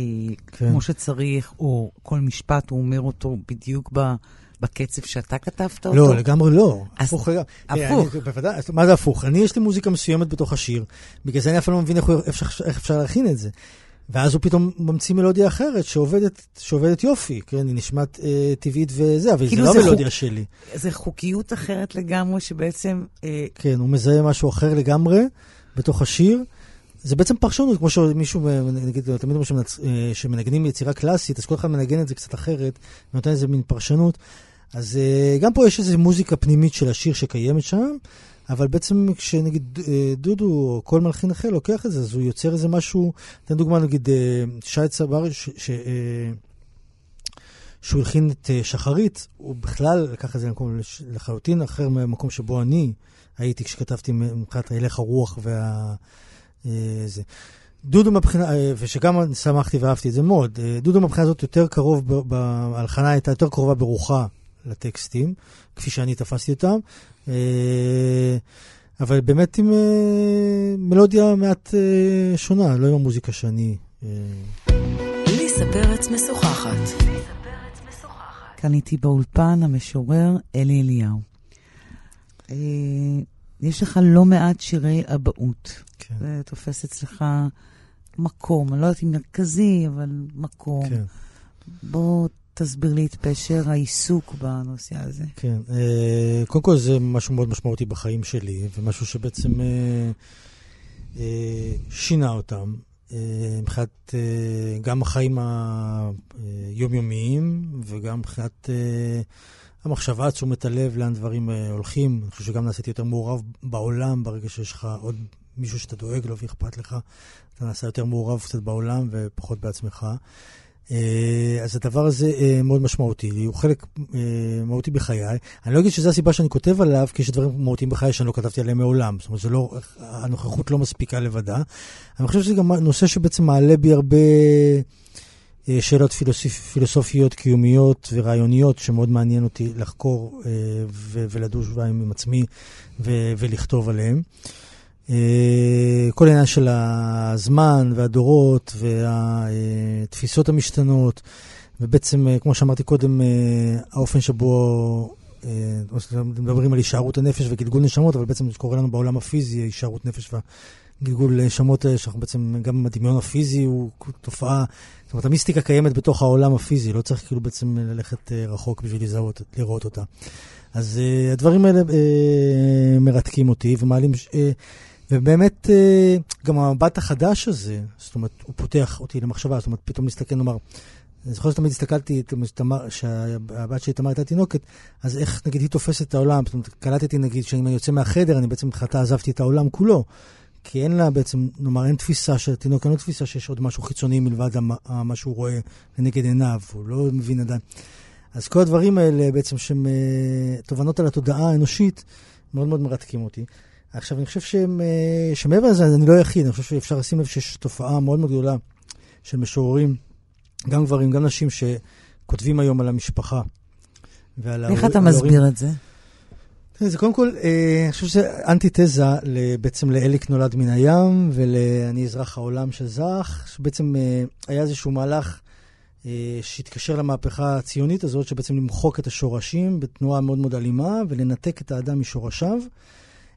Speaker 3: כמו שצריך, או כל משפט הוא אומר אותו בדיוק ב... בקצב שאתה כתבת אותו?
Speaker 4: לא, לגמרי לא.
Speaker 3: הפוך.
Speaker 4: הפוך. בוודאי, מה זה הפוך? אני, יש לי מוזיקה מסוימת בתוך השיר, בגלל זה אני אף פעם לא מבין איך, איך אפשר להכין את זה. ואז הוא פתאום ממציא מלודיה אחרת שעובדת, שעובדת יופי, כן? היא נשמעת אה, טבעית וזה, אבל כאילו זה לא המלודיה חוק, שלי.
Speaker 3: זה חוקיות אחרת לגמרי שבעצם... אה...
Speaker 4: כן, הוא מזהה משהו אחר לגמרי בתוך השיר. זה בעצם פרשנות, כמו שמישהו, נגיד, תמיד אומרים אה, שמנגנים יצירה קלאסית, אז כל אחד מנגן את זה קצת אחרת, ונותן איזה מין פרשנות. אז אה, גם פה יש איזו מוזיקה פנימית של השיר שקיימת שם, אבל בעצם כשנגיד אה, דודו או כל מלחין אחר לוקח את זה, אז הוא יוצר איזה משהו, אתן דוגמה נגיד אה, שי צבר, אה, שהוא הלחין את שחרית, הוא בכלל לקח את זה למקום לחלוטין אחר מהמקום שבו אני הייתי כשכתבתי מבחינת הלך הרוח וה... זה. דודו מבחינה, ושגם שמחתי ואהבתי את זה מאוד, דודו מבחינה הזאת יותר קרוב, ההלחנה הייתה יותר קרובה ברוחה לטקסטים, כפי שאני תפסתי אותם, אבל באמת עם אה, מלודיה מעט אה, שונה, לא עם המוזיקה שאני...
Speaker 2: ליסה פרץ משוחחת.
Speaker 3: כאן איתי באולפן המשורר אלי אליהו. יש לך לא מעט שירי אבהות. כן. זה תופס אצלך מקום, אני לא יודעת אם מרכזי, אבל מקום. כן. בוא תסביר לי את פשר העיסוק בנושא הזה.
Speaker 4: כן, אה, קודם כל זה משהו מאוד משמעותי בחיים שלי, ומשהו שבעצם אה, אה, שינה אותם. מבחינת גם החיים היומיומיים וגם מבחינת המחשבה, תשומת הלב, לאן דברים הולכים. אני חושב שגם נעשיתי יותר מעורב בעולם ברגע שיש לך עוד מישהו שאתה דואג לו ואכפת לך. אתה נעשה יותר מעורב קצת בעולם ופחות בעצמך. אה, אז הדבר הזה אה, מאוד משמעותי הוא חלק אה, מהותי בחיי. אני לא אגיד שזו הסיבה שאני כותב עליו, כי יש דברים מהותיים בחיי שאני לא כתבתי עליהם מעולם. זאת אומרת, לא, הנוכחות לא מספיקה לבדה. אני חושב שזה גם נושא שבעצם מעלה בי הרבה שאלות פילוסופ, פילוסופיות, קיומיות ורעיוניות, שמאוד מעניין אותי לחקור ולדוש בהם עם עצמי ולכתוב עליהם. אה, כל העניין של הזמן והדורות והתפיסות המשתנות, ובעצם, אה, כמו שאמרתי קודם, אה, האופן שבו מדברים על הישארות הנפש וגלגול נשמות, אבל בעצם זה קורה לנו בעולם הפיזי, הישארות נפש והגלגול נשמות, שאנחנו בעצם, גם הדמיון הפיזי הוא תופעה, זאת אומרת, המיסטיקה קיימת בתוך העולם הפיזי, לא צריך כאילו בעצם ללכת רחוק בשביל לזהות, לראות אותה. אז הדברים האלה מרתקים אותי ומעלים... ובאמת, אה, גם המבט החדש הזה, זאת אומרת, הוא פותח אותי למחשבה, זאת אומרת, פתאום להסתכל, נאמר, אני זוכר שתמיד הסתכלתי, שהבת שלי תמר הייתה תינוקת, אז איך נגיד היא תופסת את העולם? זאת אומרת, קלטתי נגיד שאם אני יוצא מהחדר, אני בעצם מבחינתה עזבתי את העולם כולו. כי אין לה בעצם, נאמר, אין תפיסה של התינוק, אין לו תפיסה שיש עוד משהו חיצוני מלבד מה שהוא רואה לנגד עיניו, הוא לא מבין עדיין. אז כל הדברים האלה בעצם שהם אה, תובנות על התודעה האנושית, מאוד מאוד מרתקים אותי. עכשיו, אני חושב שהם, אה, שמעבר לזה, אני לא היחיד, אני חושב שאפשר לשים לב שיש תופעה מאוד מאוד גדולה של משוררים, גם גברים, גם נשים, שכותבים היום על המשפחה
Speaker 3: ועל איך אתה מסביר את זה?
Speaker 4: זה קודם כל, אה, אני חושב שזה אנטיתזה בעצם לאליק נולד מן הים ול"אני אזרח העולם של זך", שבעצם אה, היה איזשהו מהלך שהתקשר למהפכה הציונית הזאת, שבעצם למחוק את השורשים בתנועה מאוד מאוד אלימה ולנתק את האדם משורשיו.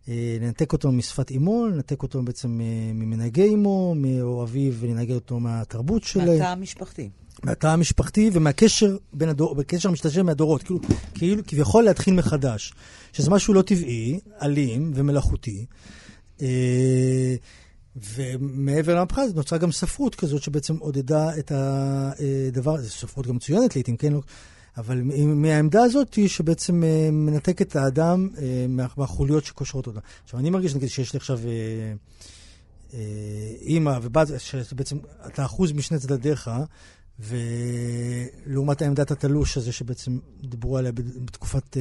Speaker 4: אה, לנתק אותו משפת אימו, לנתק אותו בעצם אה, ממנהגי אימו, או אביו, ולנהג אותו מהתרבות שלהם.
Speaker 3: מהתא המשפחתי.
Speaker 4: מהתא המשפחתי ומהקשר בין הדור, בקשר המשתשם מהדורות, כאילו, כאילו כביכול להתחיל מחדש, שזה משהו לא טבעי, אלים ומלאכותי. אה, ומעבר למהפכה הזאת נוצרה גם ספרות כזאת שבעצם עודדה את הדבר הזה, ספרות גם מצוינת לעיתים, כן? אבל מהעמדה הזאת היא שבעצם אה, מנתק את האדם אה, מהחוליות שקושרות אותה. עכשיו, אני מרגיש נגיד שיש לי עכשיו אה, אימא ובת, שבעצם אתה אחוז משני צדדיך, ולעומת העמדת התלוש הזה שבעצם דיברו עליה בתקופת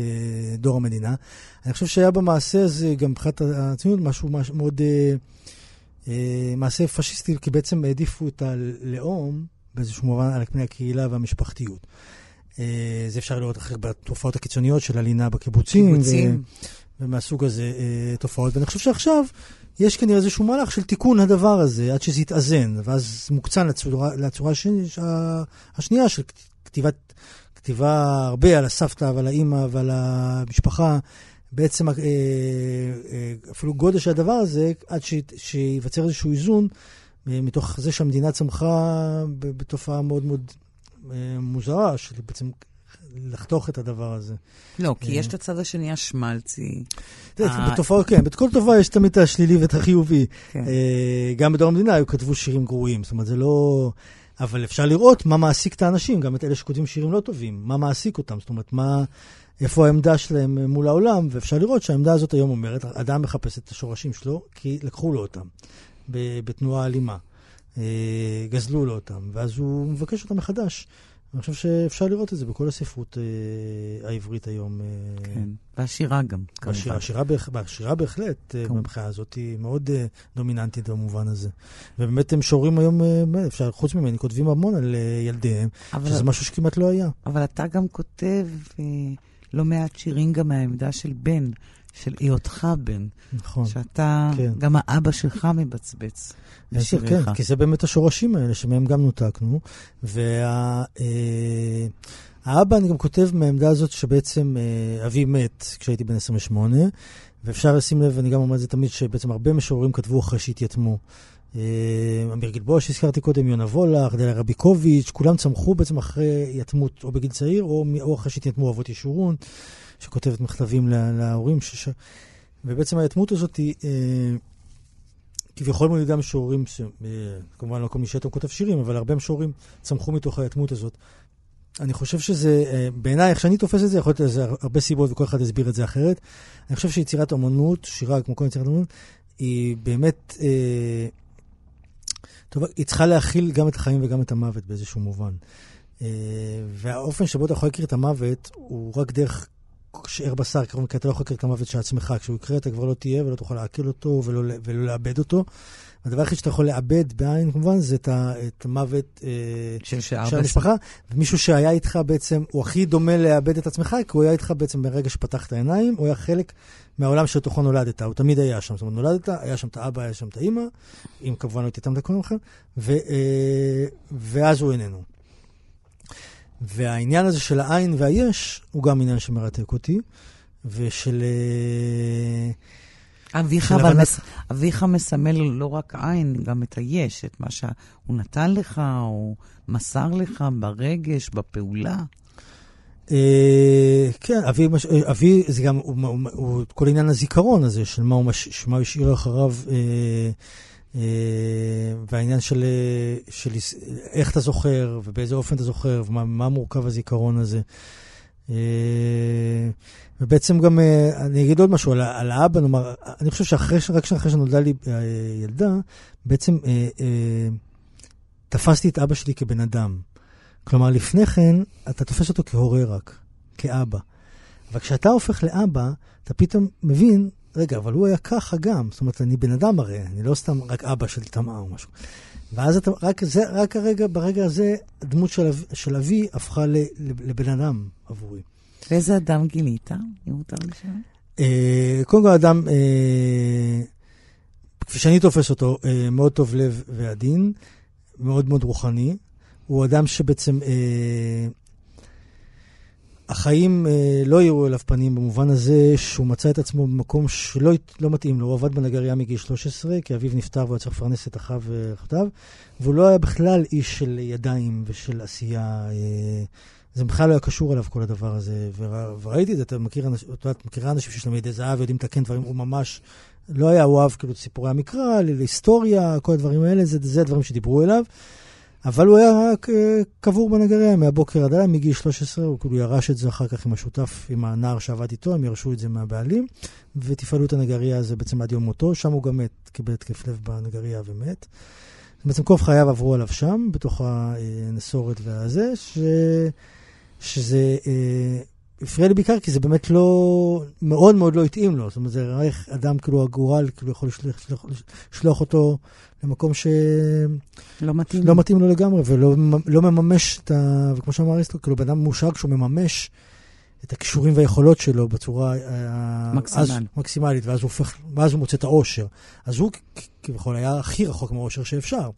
Speaker 4: דור המדינה. אני חושב שהיה במעשה הזה, גם מבחינת הציונות, משהו מאוד... מעשה פשיסטי, כי בעצם העדיפו את הלאום באיזשהו מובן על פני הקהילה והמשפחתיות. אה, זה אפשר לראות אחר בתופעות הקיצוניות של הלינה בקיבוצים. קיבוצים. ומהסוג הזה אה, תופעות. ואני חושב שעכשיו יש כנראה איזשהו מהלך של תיקון הדבר הזה, עד שזה יתאזן, ואז מוקצן לצורה, לצורה השנייה של כתיבת, כתיבה הרבה על הסבתא ועל האימא ועל המשפחה. בעצם אה, אפילו גודל של הדבר הזה, עד שייווצר איזשהו איזון מתוך זה שהמדינה צמחה בתופעה מאוד מאוד מוזרה, של בעצם לחתוך את הדבר הזה.
Speaker 3: לא, כי יש את הצד השני השמלצי.
Speaker 4: בתופעות, כן, בכל תופעה יש תמיד את השלילי ואת החיובי. כן. אה, גם בדור המדינה היו כתבו שירים גרועים, זאת אומרת, זה לא... אבל אפשר לראות מה מעסיק את האנשים, גם את אלה שכותבים שירים לא טובים, מה מעסיק אותם, זאת אומרת, מה... איפה העמדה שלהם מול העולם, ואפשר לראות שהעמדה הזאת היום אומרת, אדם מחפש את השורשים שלו, כי לקחו לו אותם בתנועה אלימה. אה, גזלו לו אותם, ואז הוא מבקש אותם מחדש. אני חושב שאפשר לראות את זה בכל הספרות אה, העברית היום. אה,
Speaker 3: כן, והשירה גם,
Speaker 4: כמובן. השירה, השירה בהחלט, אה, מבחינה הזאת, היא מאוד אה, דומיננטית במובן הזה. ובאמת הם שורים היום, אה, אפשר, חוץ ממני, כותבים המון על אה, ילדיהם, אבל, שזה משהו שכמעט לא היה.
Speaker 3: אבל אתה גם כותב אה, לא מעט שירים גם מהעמדה של בן, של היותך בן.
Speaker 4: נכון.
Speaker 3: שאתה, כן. גם האבא שלך מבצבץ.
Speaker 4: כן, כי זה באמת השורשים האלה שמהם גם נותקנו. והאבא, וה, אני גם כותב מהעמדה הזאת שבעצם אה, אבי מת כשהייתי בן 28, ואפשר לשים לב, אני גם אומר את זה תמיד, שבעצם הרבה משוררים כתבו אחרי שהתייתמו. אה, אמיר גלבוע שהזכרתי קודם, יונה וולך, דליה רביקוביץ', כולם צמחו בעצם אחרי יתמות או בגיל צעיר, או, או אחרי שהתייתמו אבות ישורון. שכותבת מכתבים להורים, שש... ובעצם היתמות הזאת היא, אה, כביכול מולידה משוררים, ש... אה, כמובן לא כל מי שיתם כותב שירים, אבל הרבה משוררים צמחו מתוך היתמות הזאת. אני חושב שזה, אה, בעיניי, איך שאני תופס את זה, יכול להיות לזה הרבה סיבות וכל אחד יסביר את זה אחרת. אני חושב שיצירת אמנות, שירה כמו כל יצירת אמנות, היא באמת, אה, טוב, היא צריכה להכיל גם את החיים וגם את המוות באיזשהו מובן. אה, והאופן שבו אתה יכול להכיר את המוות הוא רק דרך שאר בשר, כי אתה לא יכול להכיר את המוות של עצמך. כשהוא יקרה אתה כבר לא תהיה ולא תוכל לעכל אותו ולא, ולא לאבד אותו. הדבר היחיד שאתה יכול לאבד בעין, כמובן, זה את, את המוות אה,
Speaker 3: של,
Speaker 4: של המשפחה. ומישהו שהיה איתך בעצם, הוא הכי דומה לאבד את עצמך, כי הוא היה איתך בעצם ברגע שפתחת העיניים, הוא היה חלק מהעולם שלתוכו נולדת, הוא תמיד היה שם. זאת אומרת, נולדת, היה שם את האבא, היה שם את האימא, אם כמובן לא התייתמת קודם לכן, אה, ואז הוא איננו. והעניין הזה של העין והיש הוא גם עניין שמרתק אותי, ושל...
Speaker 3: אה, אביך, אבל הבנת... מס... אביך מסמל לא רק עין, גם את היש, את מה שהוא נתן לך, או מסר לך ברגש, בפעולה.
Speaker 4: אה, כן, אבי, אבי זה גם, הוא, הוא, הוא, כל עניין הזיכרון הזה, של מה הוא, מש, מה הוא השאיר אחריו. אה, אה, והעניין של, של איך אתה זוכר, ובאיזה אופן אתה זוכר, ומה מורכב הזיכרון הזה. אה, ובעצם גם, אה, אני אגיד עוד משהו על, על האבא, נאמר, אני חושב שאחרי, רק אחרי שנולדה לי ילדה, בעצם תפסתי את אבא שלי כבן אדם. כלומר, לפני כן, אתה תופס אותו כהורה רק, כאבא. אבל כשאתה הופך לאבא, אתה פתאום מבין רגע, אבל הוא היה ככה גם. זאת אומרת, אני בן אדם הרי, אני לא סתם רק אבא של תמר או משהו. ואז אתה, רק, זה, רק הרגע, ברגע הזה, הדמות של, של אבי הפכה ל, לבן אדם עבורי.
Speaker 3: ואיזה אדם גילית, אם מותר לשאול?
Speaker 4: אה, קודם כל, אדם, אה, כפי שאני תופס אותו, אה, מאוד טוב לב ועדין, מאוד מאוד רוחני. הוא אדם שבעצם... אה, החיים אה, לא יראו אליו פנים במובן הזה שהוא מצא את עצמו במקום שלא לא מתאים לו. הוא עבד בנגרייה מגיל 13, כי אביו נפטר והוא היה צריך לפרנס את אחיו ואחיותיו, והוא לא היה בכלל איש של ידיים ושל עשייה. אה, זה בכלל לא היה קשור אליו, כל הדבר הזה. וראיתי את זה, אתה מכיר, אתה מכירה אנשים שיש להם ידי זהב ויודעים לתקן דברים, הוא ממש לא היה, אוהב כאילו את סיפורי המקרא, להיסטוריה, כל הדברים האלה, זה, זה הדברים שדיברו אליו. אבל הוא היה רק אה, קבור בנגריה מהבוקר עד הלילה, מגיל 13, הוא כאילו ירש את זה אחר כך עם השותף, עם הנער שעבד איתו, הם ירשו את זה מהבעלים, ותפעלו את הנגריה הזה בעצם עד יום מותו, שם הוא גם מת, קיבל התקף לב בנגריה ומת. בעצם כל חייו עברו עליו שם, בתוך הנסורת והזה, ש... שזה אה, הפריע לי בעיקר כי זה באמת לא, מאוד מאוד לא התאים לו. זאת אומרת, זה איך אדם, כאילו, הגורל, כאילו, יכול לשלוח, לשלוח, לשלוח אותו למקום ש...
Speaker 3: לא מתאים.
Speaker 4: לא מתאים לו לגמרי, ולא לא מממש את ה... וכמו שאמר אריסטו, כאילו, בן אדם מאושר כשהוא מממש את הכישורים והיכולות שלו בצורה...
Speaker 3: אה, מקסימלית. אז,
Speaker 4: מקסימלית, ואז הוא הופך, ואז הוא מוצא את האושר. אז הוא כביכול היה הכי רחוק מהאושר שאפשר.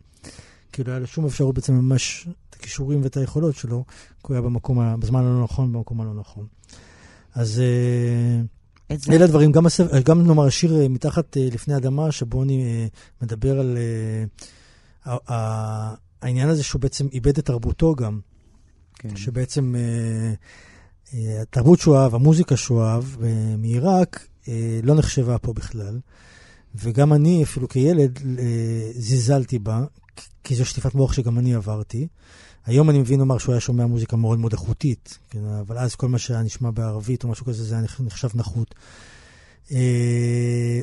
Speaker 4: כאילו, היה לו שום אפשרות בעצם ממש את הכישורים ואת היכולות שלו, כי הוא היה במקום, בזמן הלא נכון, במקום הלא נכון. אז אה, אלה הדברים, גם, הספר, גם נאמר השיר אה, מתחת אה, לפני אדמה, שבו אני מדבר על העניין הזה שהוא בעצם איבד את תרבותו גם. כן. שבעצם התרבות שהוא אהב, המוזיקה שהוא אהב מעיראק, לא נחשבה פה בכלל. וגם אני, אפילו כילד, זלזלתי בה, כי זו שטיפת מוח שגם אני עברתי. היום אני מבין לומר שהוא היה שומע מוזיקה מאוד מאוד איכותית, כן, אבל אז כל מה שהיה נשמע בערבית או משהו כזה, זה היה נחשב נחות. אה,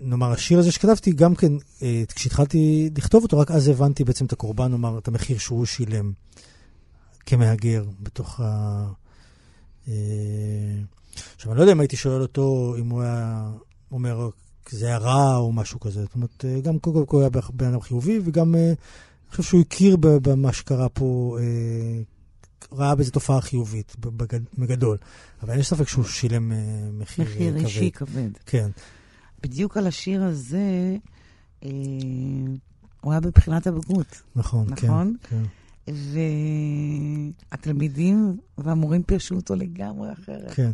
Speaker 4: ונאמר, השיר הזה שכתבתי, גם כן, אה, כשהתחלתי לכתוב אותו, רק אז הבנתי בעצם את הקורבן, נאמר, את המחיר שהוא שילם כמהגר בתוך ה... אה, עכשיו, אני לא יודע אם הייתי שואל אותו אם הוא היה אומר, זה היה רע או משהו כזה. זאת אומרת, גם קודם כל הוא היה בן אדם חיובי, וגם אני חושב שהוא הכיר במה שקרה פה, אה, ראה בזה תופעה חיובית, בגדול. אבל אין ספק שהוא שילם אה, מחיר,
Speaker 3: מחיר כבד. מחיר אישי כבד.
Speaker 4: כן.
Speaker 3: בדיוק על השיר הזה, אה, הוא היה בבחינת הבגרות.
Speaker 4: נכון, כן,
Speaker 3: נכון?
Speaker 4: כן.
Speaker 3: והתלמידים והמורים פירשו אותו לגמרי אחרת.
Speaker 4: כן.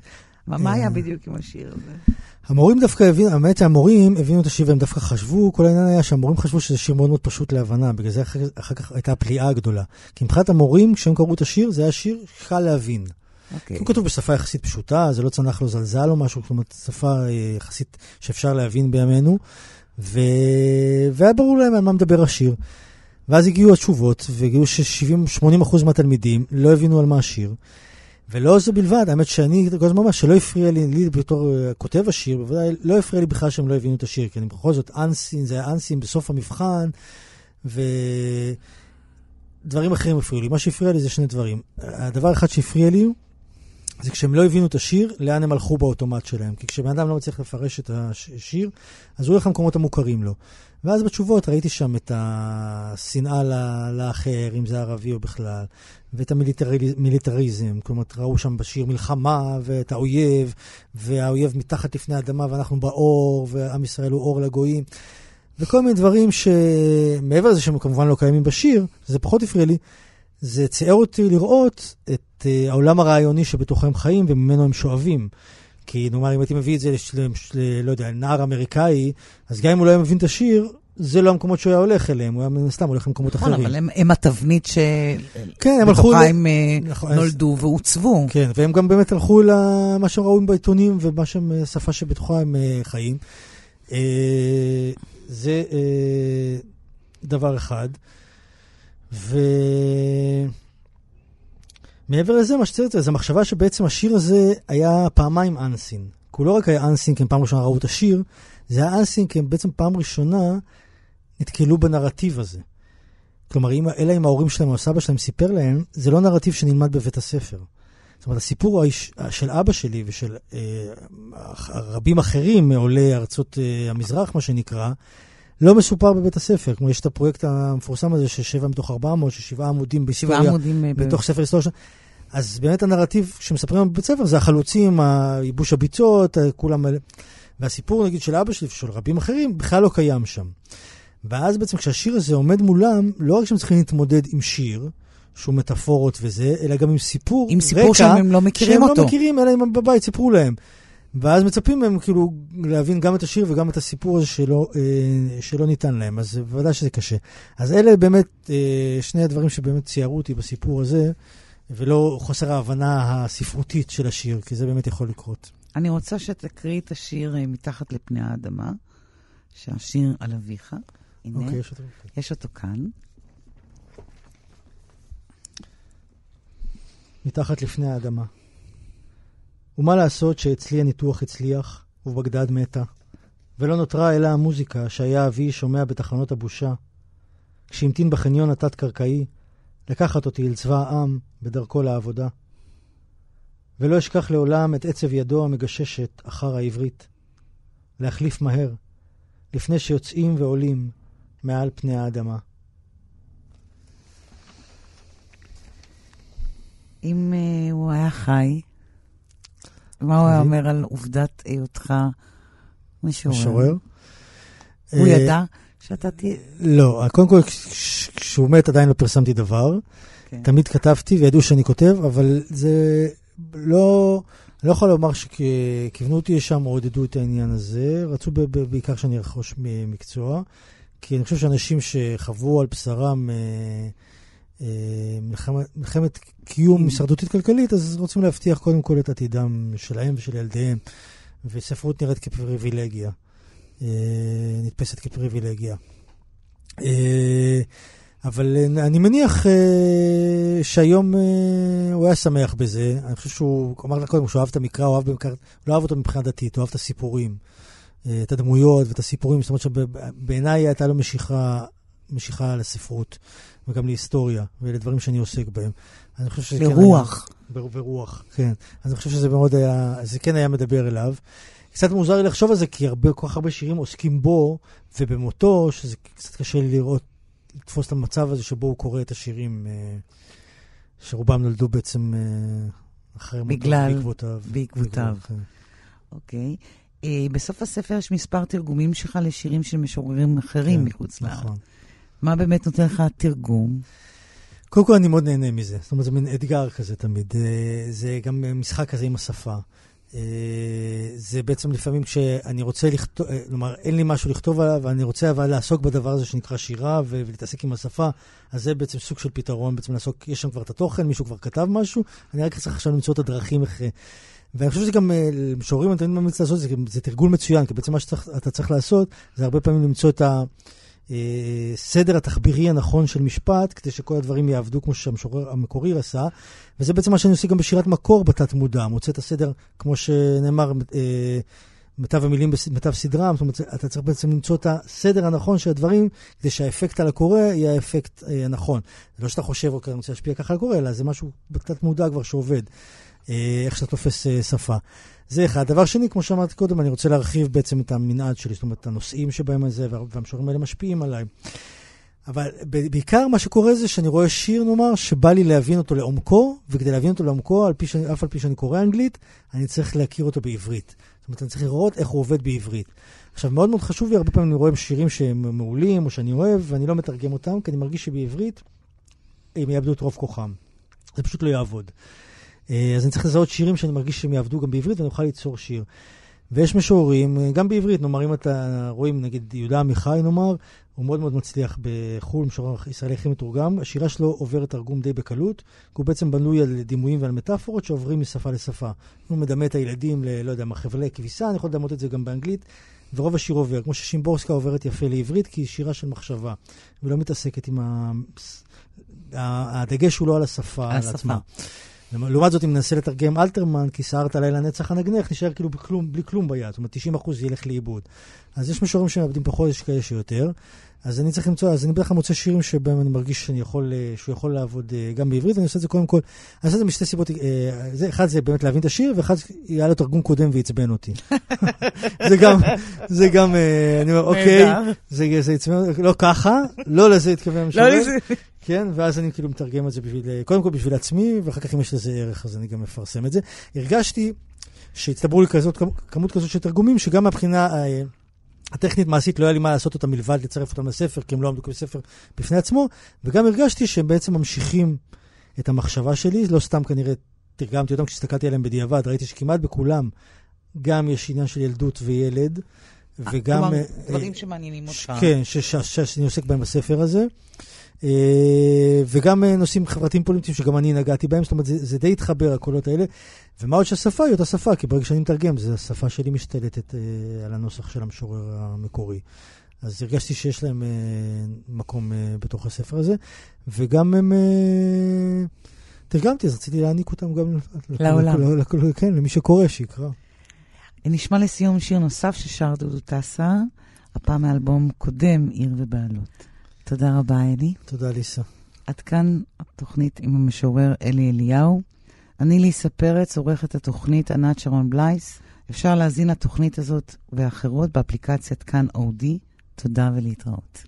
Speaker 3: מה, היה בדיוק עם השיר הזה?
Speaker 4: המורים דווקא הבינו, האמת שהמורים הבינו את השיר והם דווקא חשבו, כל העניין היה שהמורים חשבו שזה שיר מאוד מאוד פשוט להבנה, בגלל זה אחר, אחר כך הייתה הפליאה הגדולה. כי מבחינת המורים, כשהם קראו את השיר, זה היה שיר קל להבין. Okay. אוקיי. הוא כתוב בשפה יחסית פשוטה, זה לא צנח לו זלזל או משהו, אומרת, שפה אה, יחסית שאפשר להבין בימינו, ו... והיה ברור להם על מה מדבר השיר. ואז הגיעו התשובות, והגיעו ש-70-80% מהתלמידים לא הבינו על מה השיר. ולא זו בלבד, האמת שאני כל הזמן אומר שלא הפריע לי, לי בתור uh, כותב השיר, בוודאי לא הפריע לי בכלל שהם לא הבינו את השיר, כי אני בכל זאת אנסים, זה היה אנסים בסוף המבחן, ודברים אחרים הפריעו לי. מה שהפריע לי זה שני דברים. הדבר אחד שהפריע לי זה כשהם לא הבינו את השיר, לאן הם הלכו באוטומט שלהם. כי כשבן אדם לא מצליח לפרש את השיר, אז הוא הולך למקומות המוכרים לו. ואז בתשובות ראיתי שם את השנאה לאחר, אם זה ערבי או בכלל, ואת המיליטריזם, כלומר, ראו שם בשיר מלחמה, ואת האויב, והאויב מתחת לפני האדמה, ואנחנו באור, ועם ישראל הוא אור לגויים, וכל מיני דברים שמעבר לזה שהם כמובן לא קיימים בשיר, זה פחות הפריע לי, זה ציער אותי לראות את uh, העולם הרעיוני שבתוכו הם חיים וממנו הם שואבים. כי נאמר, אם הייתי מביא את זה, לשל, של, לא יודע, נער אמריקאי, אז גם אם הוא לא היה מבין את השיר, זה לא המקומות שהוא היה הולך אליהם, הוא היה מן הסתם הולך למקומות
Speaker 3: נכון,
Speaker 4: אחרים.
Speaker 3: נכון, אבל הם, הם התבנית
Speaker 4: שבתוכה
Speaker 3: כן, הם אה, נכון, נולדו אז... ועוצבו.
Speaker 4: כן, והם גם באמת הלכו למה שהם ראו בעיתונים ומה שהם, אה, שפה שבתוכה הם אה, חיים. זה דבר אחד. ו... מעבר לזה, מה שצריך, זה המחשבה שבעצם השיר הזה היה פעמיים אנסין. כי הוא לא רק היה אנסין כי הם פעם ראשונה ראו את השיר, זה היה אנסין כי הם בעצם פעם ראשונה נתקלו בנרטיב הזה. כלומר, אם, אלא אם ההורים שלהם או סבא שלהם סיפר להם, זה לא נרטיב שנלמד בבית הספר. זאת אומרת, הסיפור של אבא שלי ושל אה, רבים אחרים מעולי ארצות אה, המזרח, מה שנקרא, לא מסופר בבית הספר. כמו יש את הפרויקט המפורסם הזה של שבע מתוך ארבע מאות, של שבעה עמודים בהיסטוריה,
Speaker 3: אה,
Speaker 4: בתוך ב... ספר היסטוריה. אז באמת הנרטיב שמספרים בבית הספר זה החלוצים, ייבוש הביצות, כולם... והסיפור נגיד של אבא שלי ושל רבים אחרים בכלל לא קיים שם. ואז בעצם כשהשיר הזה עומד מולם, לא רק שהם צריכים להתמודד עם שיר, שהוא מטאפורות וזה, אלא גם עם סיפור
Speaker 3: עם סיפור
Speaker 4: רקע,
Speaker 3: שהם לא מכירים
Speaker 4: שהם
Speaker 3: אותו.
Speaker 4: לא מכירים, אלא אם בבית סיפרו להם. ואז מצפים מהם כאילו להבין גם את השיר וגם את הסיפור הזה שלא, אה, שלא ניתן להם, אז בוודאי שזה קשה. אז אלה באמת אה, שני הדברים שבאמת ציירו אותי בסיפור הזה, ולא חוסר ההבנה הספרותית של השיר, כי זה באמת יכול לקרות.
Speaker 3: אני רוצה שתקריא את השיר אה, מתחת לפני האדמה, שהשיר על אביך. הנה,
Speaker 4: אוקיי, יש אותו.
Speaker 3: יש אותו כאן.
Speaker 4: מתחת לפני האדמה. ומה לעשות שאצלי הניתוח הצליח, ובגדד מתה, ולא נותרה אלא המוזיקה שהיה אבי שומע בתחנות הבושה, כשהמתין בחניון התת-קרקעי, לקחת אותי אל צבא העם בדרכו לעבודה. ולא אשכח לעולם את עצב ידו המגששת אחר העברית. להחליף מהר, לפני שיוצאים ועולים מעל פני האדמה.
Speaker 3: אם uh, הוא היה חי, מה הוא היה? אומר על עובדת היותך משורר?
Speaker 4: משורר.
Speaker 3: הוא
Speaker 4: אה,
Speaker 3: ידע שאתה תהיה...
Speaker 4: לא, קודם כל, כש- כשהוא מת עדיין לא פרסמתי דבר.
Speaker 3: כן.
Speaker 4: תמיד כתבתי וידעו שאני כותב, אבל זה לא... אני לא יכול לומר שכיוונו אותי לשם או עודדו את העניין הזה, רצו בעיקר שאני ארכוש מקצוע, כי אני חושב שאנשים שחוו על בשרם אה, אה, מלחמת קיום הישרדותית כלכלית, אז רוצים להבטיח קודם כל את עתידם שלהם ושל ילדיהם, וספרות נראית כפריבילגיה, אה, נתפסת כפריבילגיה. אה, אבל אני מניח אה, שהיום הוא היה שמח בזה. אני חושב שהוא, אמר לך קודם שהוא אהב את המקרא, הוא אהב במקרא, לא אהב אותו מבחינה דתית, הוא אהב את הסיפורים, את הדמויות ואת הסיפורים. זאת אומרת שבעיניי הייתה לו משיכה, משיכה לספרות, וגם להיסטוריה, ולדברים שאני עוסק בהם. אני חושב שזה כן היה...
Speaker 3: לרוח.
Speaker 4: בר- ברוח, כן. אז אני חושב שזה מאוד היה, זה כן היה מדבר אליו. קצת מוזר לי לחשוב על זה, כי הרבה, כל כך הרבה שירים עוסקים בו ובמותו, שזה קצת קשה לי לראות, לתפוס את המצב הזה שבו הוא קורא את השירים, אה, שרובם נולדו בעצם אה, אחרי מותו,
Speaker 3: בגלל-
Speaker 4: בעקבותיו.
Speaker 3: בעקבותיו.
Speaker 4: כן.
Speaker 3: אוקיי. אה, בסוף הספר יש מספר תרגומים שלך לשירים של משוררים אחרים
Speaker 4: כן,
Speaker 3: מחוץ לארץ.
Speaker 4: נכון.
Speaker 3: מה באמת נותן לך תרגום?
Speaker 4: קודם כל אני מאוד נהנה מזה, זאת אומרת זה מין אתגר כזה תמיד, אה, זה גם משחק כזה עם השפה. אה, זה בעצם לפעמים כשאני רוצה לכתוב, אה, כלומר אין לי משהו לכתוב עליו, ואני רוצה אבל לעסוק בדבר הזה שנקרא שירה ולהתעסק עם השפה, אז זה בעצם סוג של פתרון, בעצם לעסוק, יש שם כבר את התוכן, מישהו כבר כתב משהו, אני רק צריך עכשיו למצוא את הדרכים איך... ואני חושב שזה גם, למשוררים אני תמיד ממליץ לעשות, זה, זה תרגול מצוין, כי בעצם מה שאתה צריך לעשות, זה הרבה פעמים למצוא את ה... אה, סדר התחבירי הנכון של משפט, כדי שכל הדברים יעבדו כמו שהמשורר המקורי עשה, וזה בעצם מה שאני עושה גם בשירת מקור בתת מודע, מוצא את הסדר, כמו שנאמר, אה, מיטב המילים במיטב סדרם, זאת אומרת, אתה צריך בעצם למצוא את הסדר הנכון של הדברים, כדי שהאפקט על הקורא יהיה האפקט אה, הנכון. זה לא שאתה חושב, אוקיי, אני רוצה להשפיע ככה על הקורא, אלא זה משהו בתת מודע כבר שעובד, אה, איך שאתה תופס אה, שפה. זה אחד. דבר שני, כמו שאמרתי קודם, אני רוצה להרחיב בעצם את המנעד שלי, זאת אומרת, הנושאים שבהם הזה, וה- והמשוררים האלה משפיעים עליי. אבל בעיקר מה שקורה זה שאני רואה שיר, נאמר, שבא לי להבין אותו לעומקו, וכדי להבין אותו לעומקו, על פי שאני, אף על פי שאני קורא אנגלית, אני צריך להכיר אותו בעברית. זאת אומרת, אני צריך לראות איך הוא עובד בעברית. עכשיו, מאוד מאוד חשוב לי, הרבה פעמים אני רואה שירים שהם מעולים, או שאני אוהב, ואני לא מתרגם אותם, כי אני מרגיש שבעברית הם יאבדו את רוב כוחם. זה פשוט לא יעבוד. אה, אז אני צריך לזהות שירים שאני מרגיש שהם יעבדו גם בעברית, ואני אוכל ליצור שיר. ויש משוררים, אה, גם בעברית, נאמר, אם אתה רואים, נגיד, יהודה עמיחי, נאמר, הוא מאוד מאוד מצליח בחו"ל, משורר ישראלי הכי מתורגם. השירה שלו עוברת תרגום די בקלות, כי הוא בעצם בנוי על דימויים ועל מטאפורות שעוברים משפה לשפה. הוא מדמה את הילדים ל... לא יודע מה, חבלי כביסה, אני יכול לדמות את זה גם באנגלית, ורוב השיר עובר, כמו ששימבורסקה עוברת יפה לעברית, כי היא שירה של מחשבה, ולא מתעסקת עם ה... הדגש הוא לא על השפה,
Speaker 3: על
Speaker 4: על
Speaker 3: השפה.
Speaker 4: עצמה. לעומת זאת, אם ננסה לתרגם אלתרמן, כי סערת לילה נצח הנגנך, נשאר כאילו בכלום, בלי כלום ביד. זאת אומרת, 90 אחוז ילך לאיבוד. אז יש משוררים שמאבדים פחות, יש כאלה שיותר. אז אני צריך למצוא, אז אני בדרך כלל מוצא שירים שבהם אני מרגיש שאני יכול, אה, שהוא יכול לעבוד אה, גם בעברית, ואני עושה את זה קודם כל, אני עושה את זה משתי סיבות, אה, זה, אחד זה באמת להבין את השיר, ואחד היה לו תרגום קודם ועצבן אותי. זה גם, זה גם, אני אומר, אוקיי. זה, זה עצבן, לא ככה, לא לזה התכוון המשורר. כן, ואז אני כאילו מתרגם את זה בשביל, קודם כל בשביל עצמי, ואחר כך אם יש לזה ערך אז אני גם מפרסם את זה. הרגשתי שהצטברו לי כזאת, כמות כזאת של תרגומים, שגם מהבחינה אה, הטכנית מעשית לא היה לי מה לעשות אותם מלבד לצרף אותם לספר, כי הם לא עמדו בספר בפני עצמו, וגם הרגשתי שהם בעצם ממשיכים את המחשבה שלי, לא סתם כנראה תרגמתי אותם כשהסתכלתי עליהם בדיעבד, ראיתי שכמעט בכולם גם יש עניין של ילדות וילד,
Speaker 3: וגם... כלומר, דברים שמעניינים אותך.
Speaker 4: כן, שאני עוסק בהם בספר הזה. וגם נושאים חברתיים פוליטיים שגם אני נגעתי בהם, זאת אומרת, זה, זה די התחבר, הקולות האלה. ומה עוד שהשפה היא אותה שפה, כי ברגע שאני מתרגם, זה השפה שלי משתלטת על הנוסח של המשורר המקורי. אז הרגשתי שיש להם אה, מקום אה, בתוך הספר הזה, וגם הם... אה, תרגמתי, אז רציתי להעניק אותם גם...
Speaker 3: לעולם.
Speaker 4: לכל, כן, למי שקורא, שיקרא.
Speaker 3: נשמע לסיום שיר נוסף ששר דודו טסה, הפעם מאלבום קודם, עיר ובעלות. תודה רבה, אלי.
Speaker 4: תודה, ליסה.
Speaker 3: עד כאן התוכנית עם המשורר אלי אליהו. אני ליסה פרץ, עורכת התוכנית ענת שרון בלייס. אפשר להזין לתוכנית הזאת ואחרות באפליקציית כאן אודי. תודה ולהתראות.